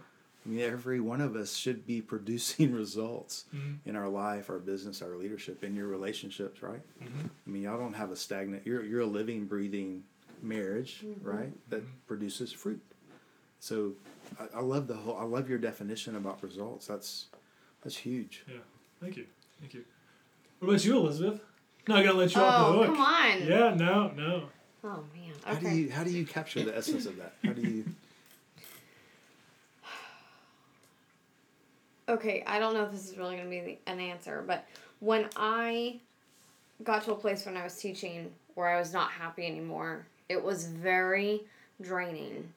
I mean, every one of us should be <laughs> producing results Mhm. in our life, our business, our leadership, in your relationships, right? Mm-hmm. I mean, y'all don't have a stagnant. You're you're a living, breathing marriage, right? That produces fruit. So, I, I love the whole. I love your definition about results. That's that's huge. yeah. Thank you, thank you. What about you, Elizabeth? No, I gotta let you off the Oh, hook. come on. Yeah, no, no. Oh man. How do you how do you capture the essence of that? How do you? <sighs> okay, I don't know if this is really going to be the, an answer, but when I got to a place when I was teaching where I was not happy anymore, it was very draining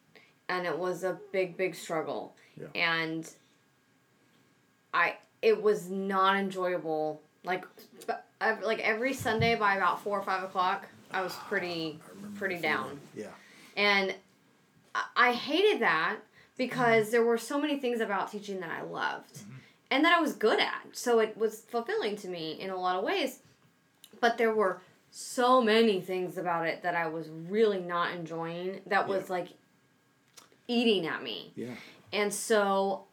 and it was a big, big struggle. Yeah. And I, it was not enjoyable. Like, like every Sunday by about four or five o'clock, I was pretty, pretty down. Yeah. And I- I hated that because there were so many things about teaching that I loved and that I was good at. So it was fulfilling to me in a lot of ways. But there were so many things about it that I was really not enjoying that was Yeah. like eating at me. Yeah. And so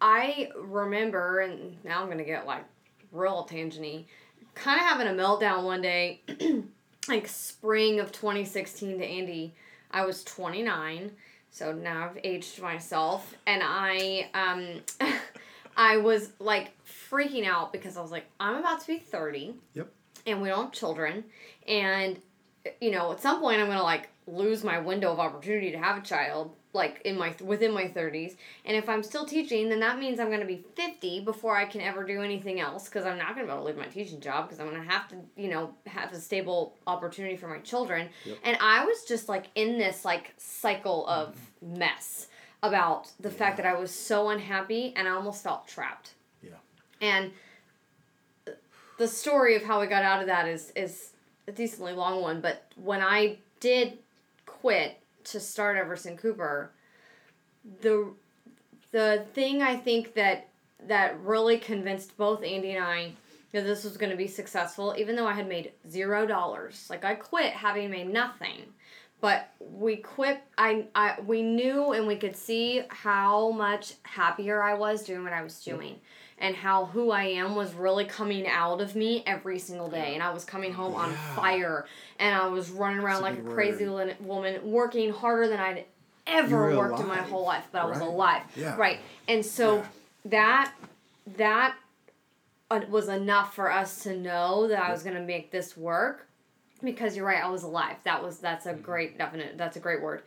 I remember, and now I'm gonna get like real tangenty, kind of having a meltdown one day, <clears throat> like spring of 2016 to Andy. I was 29, so now I've aged myself, and I um, <laughs> I was like freaking out because I was like, I'm about to be 30 Yep. and we don't have children and you know at some point i'm gonna like lose my window of opportunity to have a child like in my within my 30s and if i'm still teaching then that means i'm gonna be 50 before i can ever do anything else because i'm not gonna be able to leave my teaching job because i'm gonna have to you know have a stable opportunity for my children Yep. and i was just like in this like cycle of mess about the fact that i was so unhappy and i almost felt trapped Yeah. and the story of how I got out of that is is a decently long one, but when I did quit to start Everson Cooper, the the thing I think that that really convinced both Andy and I that this was going to be successful, even though I had made zero dollars. Like I quit having made nothing, but we quit. I, I we knew and we could see how much happier I was doing what I was doing, and how who I am was really coming out of me every single day. And I was coming home on fire, and I was running around That's like a crazy li- woman, working harder than I'd ever worked in my whole life. But I was alive, Yeah. right? And so Yeah. that that uh, was enough for us to know that I was going to make this work. Because you're right I was alive. That was that's a great definite that's a great word.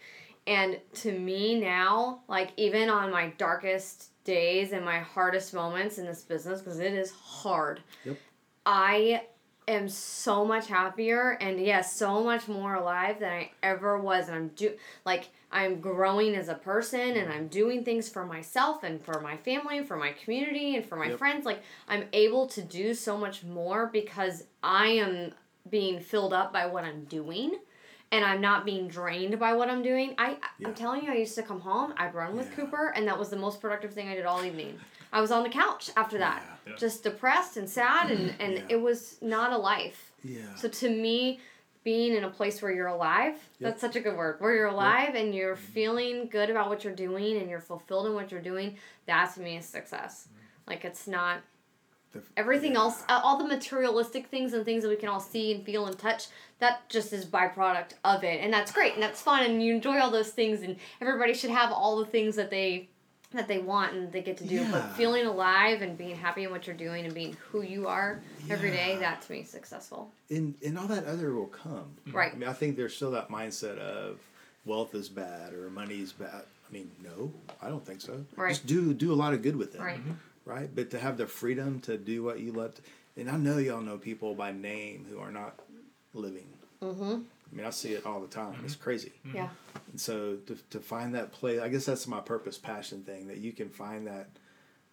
And to me now like even on my darkest days and my hardest moments in this business because it is hard Yep. I am so much happier and yes, so much more alive than I ever was. And I'm do like I'm growing as a person and mm-hmm. I'm doing things for myself and for my family and for my community and for my Yep. friends. Like I'm able to do so much more because I am being filled up by what I'm doing and I'm not being drained by what I'm doing. I Yeah. I'm telling you, I used to come home, I'd run with Yeah. Cooper, and that was the most productive thing I did all evening. I was on the couch after that, Yeah. Yeah. just depressed and sad, and and Yeah. it was not a life. Yeah. So to me, being in a place where you're alive, that's such a good word. Where you're alive and you're mm-hmm. feeling good about what you're doing and you're fulfilled in what you're doing, that to me is success. Mm-hmm. Like it's not The- everything yeah. else uh, all the materialistic things and things that we can all see and feel and touch that just is byproduct of it and that's great and that's fun and you enjoy all those things and everybody should have all the things that they that they want and they get to do but feeling alive and being happy in what you're doing and being who you are every day Yeah. that to me is successful and and all that other will come. Right. I mean, I think there's still that mindset of wealth is bad or money is bad. I mean, no, I don't think so. Right. Just do do a lot of good with it. Right. Right. But to have the freedom to do what you love, to, and I know y'all know people by name who are not living. Mm-hmm. I mean, I see it all the time. It's crazy. yeah And so to, to find that place, I guess that's my purpose passion thing that you can find that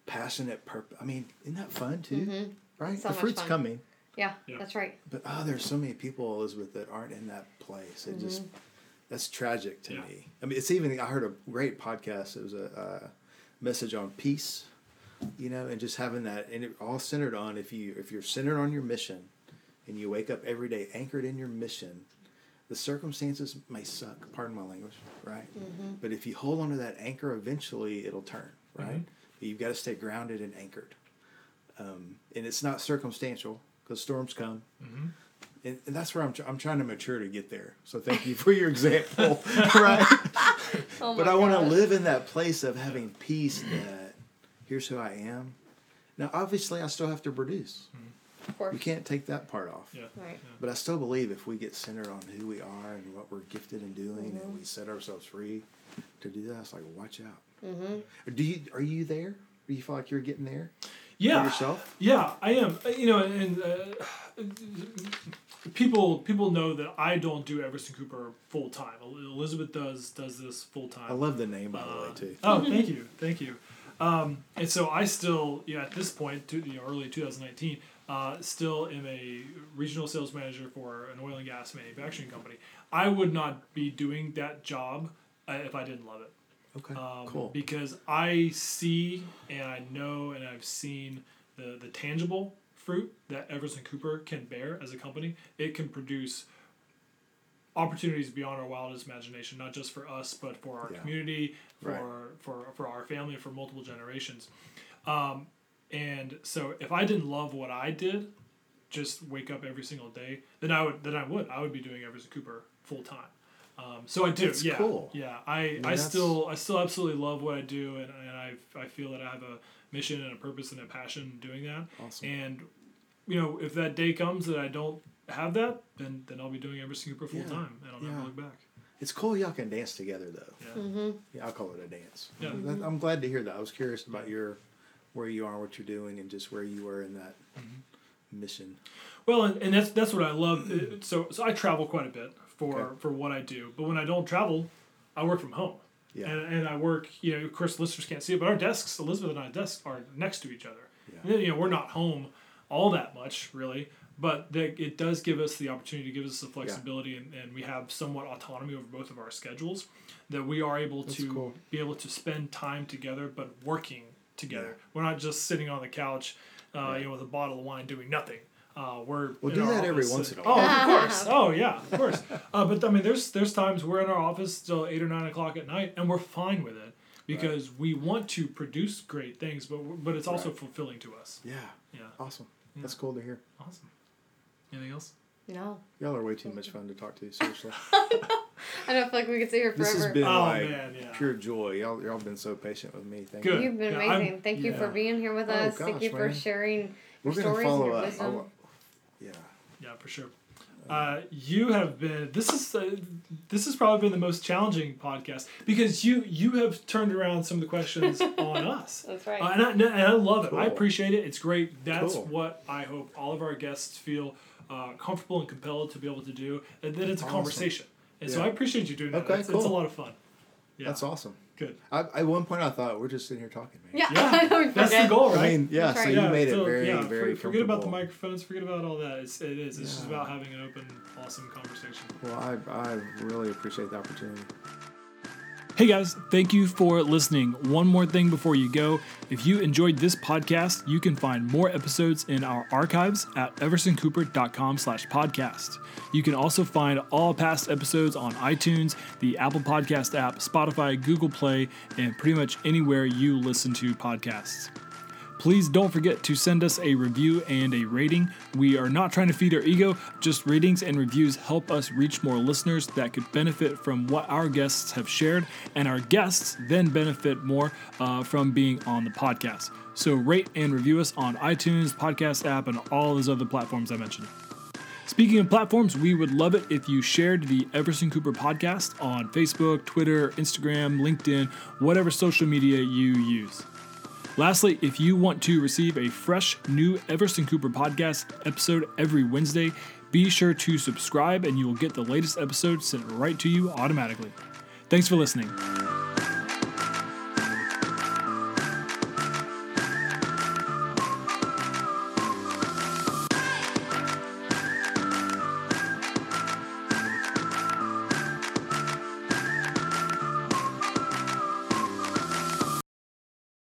passionate purpose. I mean, isn't that fun too? Right? Mm-hmm. So the fruit's fun. coming. yeah, Yeah. that's right But oh, there's so many people, Elizabeth, that aren't in that place. It just Mm-hmm. that's tragic to Yeah. me. I mean, it's even I heard a great podcast. It was a uh, message on peace, you know, and just having that, and it all centered on if you if you're centered on your mission, and you wake up every day anchored in your mission. The circumstances may suck, pardon my language, right? Mm-hmm. But if you hold on to that anchor, eventually it'll turn, right? But you've got to stay grounded and anchored. Um, and it's not circumstantial because storms come and, and that's where I'm, tr- I'm trying to mature to get there. So thank you for your example, <laughs> right? oh but I want to live in that place of having peace. That here's who I am. Now, obviously, I still have to produce. of course We can't take that part off. Yeah. right But I still believe if we get centered on who we are and what we're gifted in doing, and we set ourselves free to do that, it's like watch out. Mm-hmm. Do you are you there? Do you feel like you're getting there Yeah. for yourself? Yeah, I am. Uh, You know, and uh, people people know that I don't do Everson Cooper full time. Elizabeth does does this full time. I love the name by the way too. Oh, thank you, thank you. Um, and so I still, you know, at this point, to you know, early 2019, uh, still am a regional sales manager for an oil and gas manufacturing company. I would not be doing that job uh, if I didn't love it. Okay, Um, cool. Because I see and I know and I've seen the, the tangible fruit that Everson Cooper can bear as a company. It can produce opportunities beyond our wildest imagination, not just for us, but for our Yeah. community, for Right. for for our family, for multiple generations. Um, and so, if I didn't love what I did, just wake up every single day, then I would then I would I would be doing Everson Cooper full time. Um, so I do, That's yeah, cool. yeah. I, I, that's- still I still absolutely love what I do, and, and I I feel that I have a mission and a purpose and a passion doing that. Awesome. And you know, if that day comes that I don't have that, then then I'll be doing Everson Cooper full Yeah. time, and I'll never look back. It's cool y'all can dance together though. Yeah. Yeah, I'll call it a dance. Yeah. That- I'm glad to hear that. I was curious about your where you are, what you're doing, and just where you were in that Mm-hmm. mission. Well, and, and that's that's what I love. Uh, So so I travel quite a bit for Okay. for what I do, but when I don't travel, I work from home. Yeah. And, and I work, you know, of course, listeners can't see it, but our desks, Elizabeth and I's desks, are next to each other. Yeah. And, You know, we're not home all that much, really, but the, it does give us the opportunity to give us the flexibility, and, and we have somewhat autonomy over both of our schedules that we are able That's to cool. be able to spend time together, but working together. Yeah. We're not just sitting on the couch, uh, Right. you know, with a bottle of wine doing nothing. Uh, we're Well, do that every once in a while. Oh, of course. Oh, yeah, of course. Uh, but I mean, there's there's times we're in our office till eight or nine o'clock at night, and we're fine with it because we want to produce great things, but but it's also Right. fulfilling to us. Yeah. Yeah, Awesome. That's cool to hear. awesome. Anything else? no Y'all are way too much fun to talk to. Seriously. <laughs> i don't feel like we could stay here forever. this forever has been Oh, like man, yeah. pure joy. Y'all y'all been so patient with me. Thank Good. you. You've been Yeah, I'm- amazing. Thank you for being here with Oh, us. Thank gosh, you for man. sharing We're your gonna stories and follow your up. wisdom. I'll- yeah. Yeah, for sure. Uh, you have been. This is uh, this has probably been the most challenging podcast because you you have turned around some of the questions <laughs> on us. That's right. Uh, and, I, and I love it. I appreciate it. It's great. That's Cool. what I hope all of our guests feel uh, comfortable and compelled to be able to do, and then it's a conversation. And so I appreciate you doing that. Okay, it's, it's a cool. lot of fun. Yeah. That's awesome. Good. I, at one point, I thought we're just sitting here talking, man. Yeah, Yeah, I <laughs> know we That's the goal, right? I mean, yeah. That's So you yeah, made so, it very, yeah, very for- forget about the microphones. Forget about all that. It's, it is. It's just about having an open, awesome conversation. Well, I, I really appreciate the opportunity. Hey guys, thank you for listening. One more thing before you go. If you enjoyed this podcast, you can find more episodes in our archives at eversoncooper.com slash podcast. You can also find all past episodes on iTunes, the Apple Podcast app, Spotify, Google Play, and pretty much anywhere you listen to podcasts. Please don't forget to send us a review and a rating. We are not trying to feed our ego, just ratings and reviews help us reach more listeners that could benefit from what our guests have shared, and our guests then benefit more uh, from being on the podcast. So rate and review us on iTunes, podcast app, and all those other platforms I mentioned. Speaking of platforms, we would love it if you shared the Everson Cooper podcast on Facebook, Twitter, Instagram, LinkedIn, whatever social media you use. Lastly, if you want to receive a fresh new Everson Cooper podcast episode every Wednesday, be sure to subscribe and you will get the latest episode sent right to you automatically. Thanks for listening.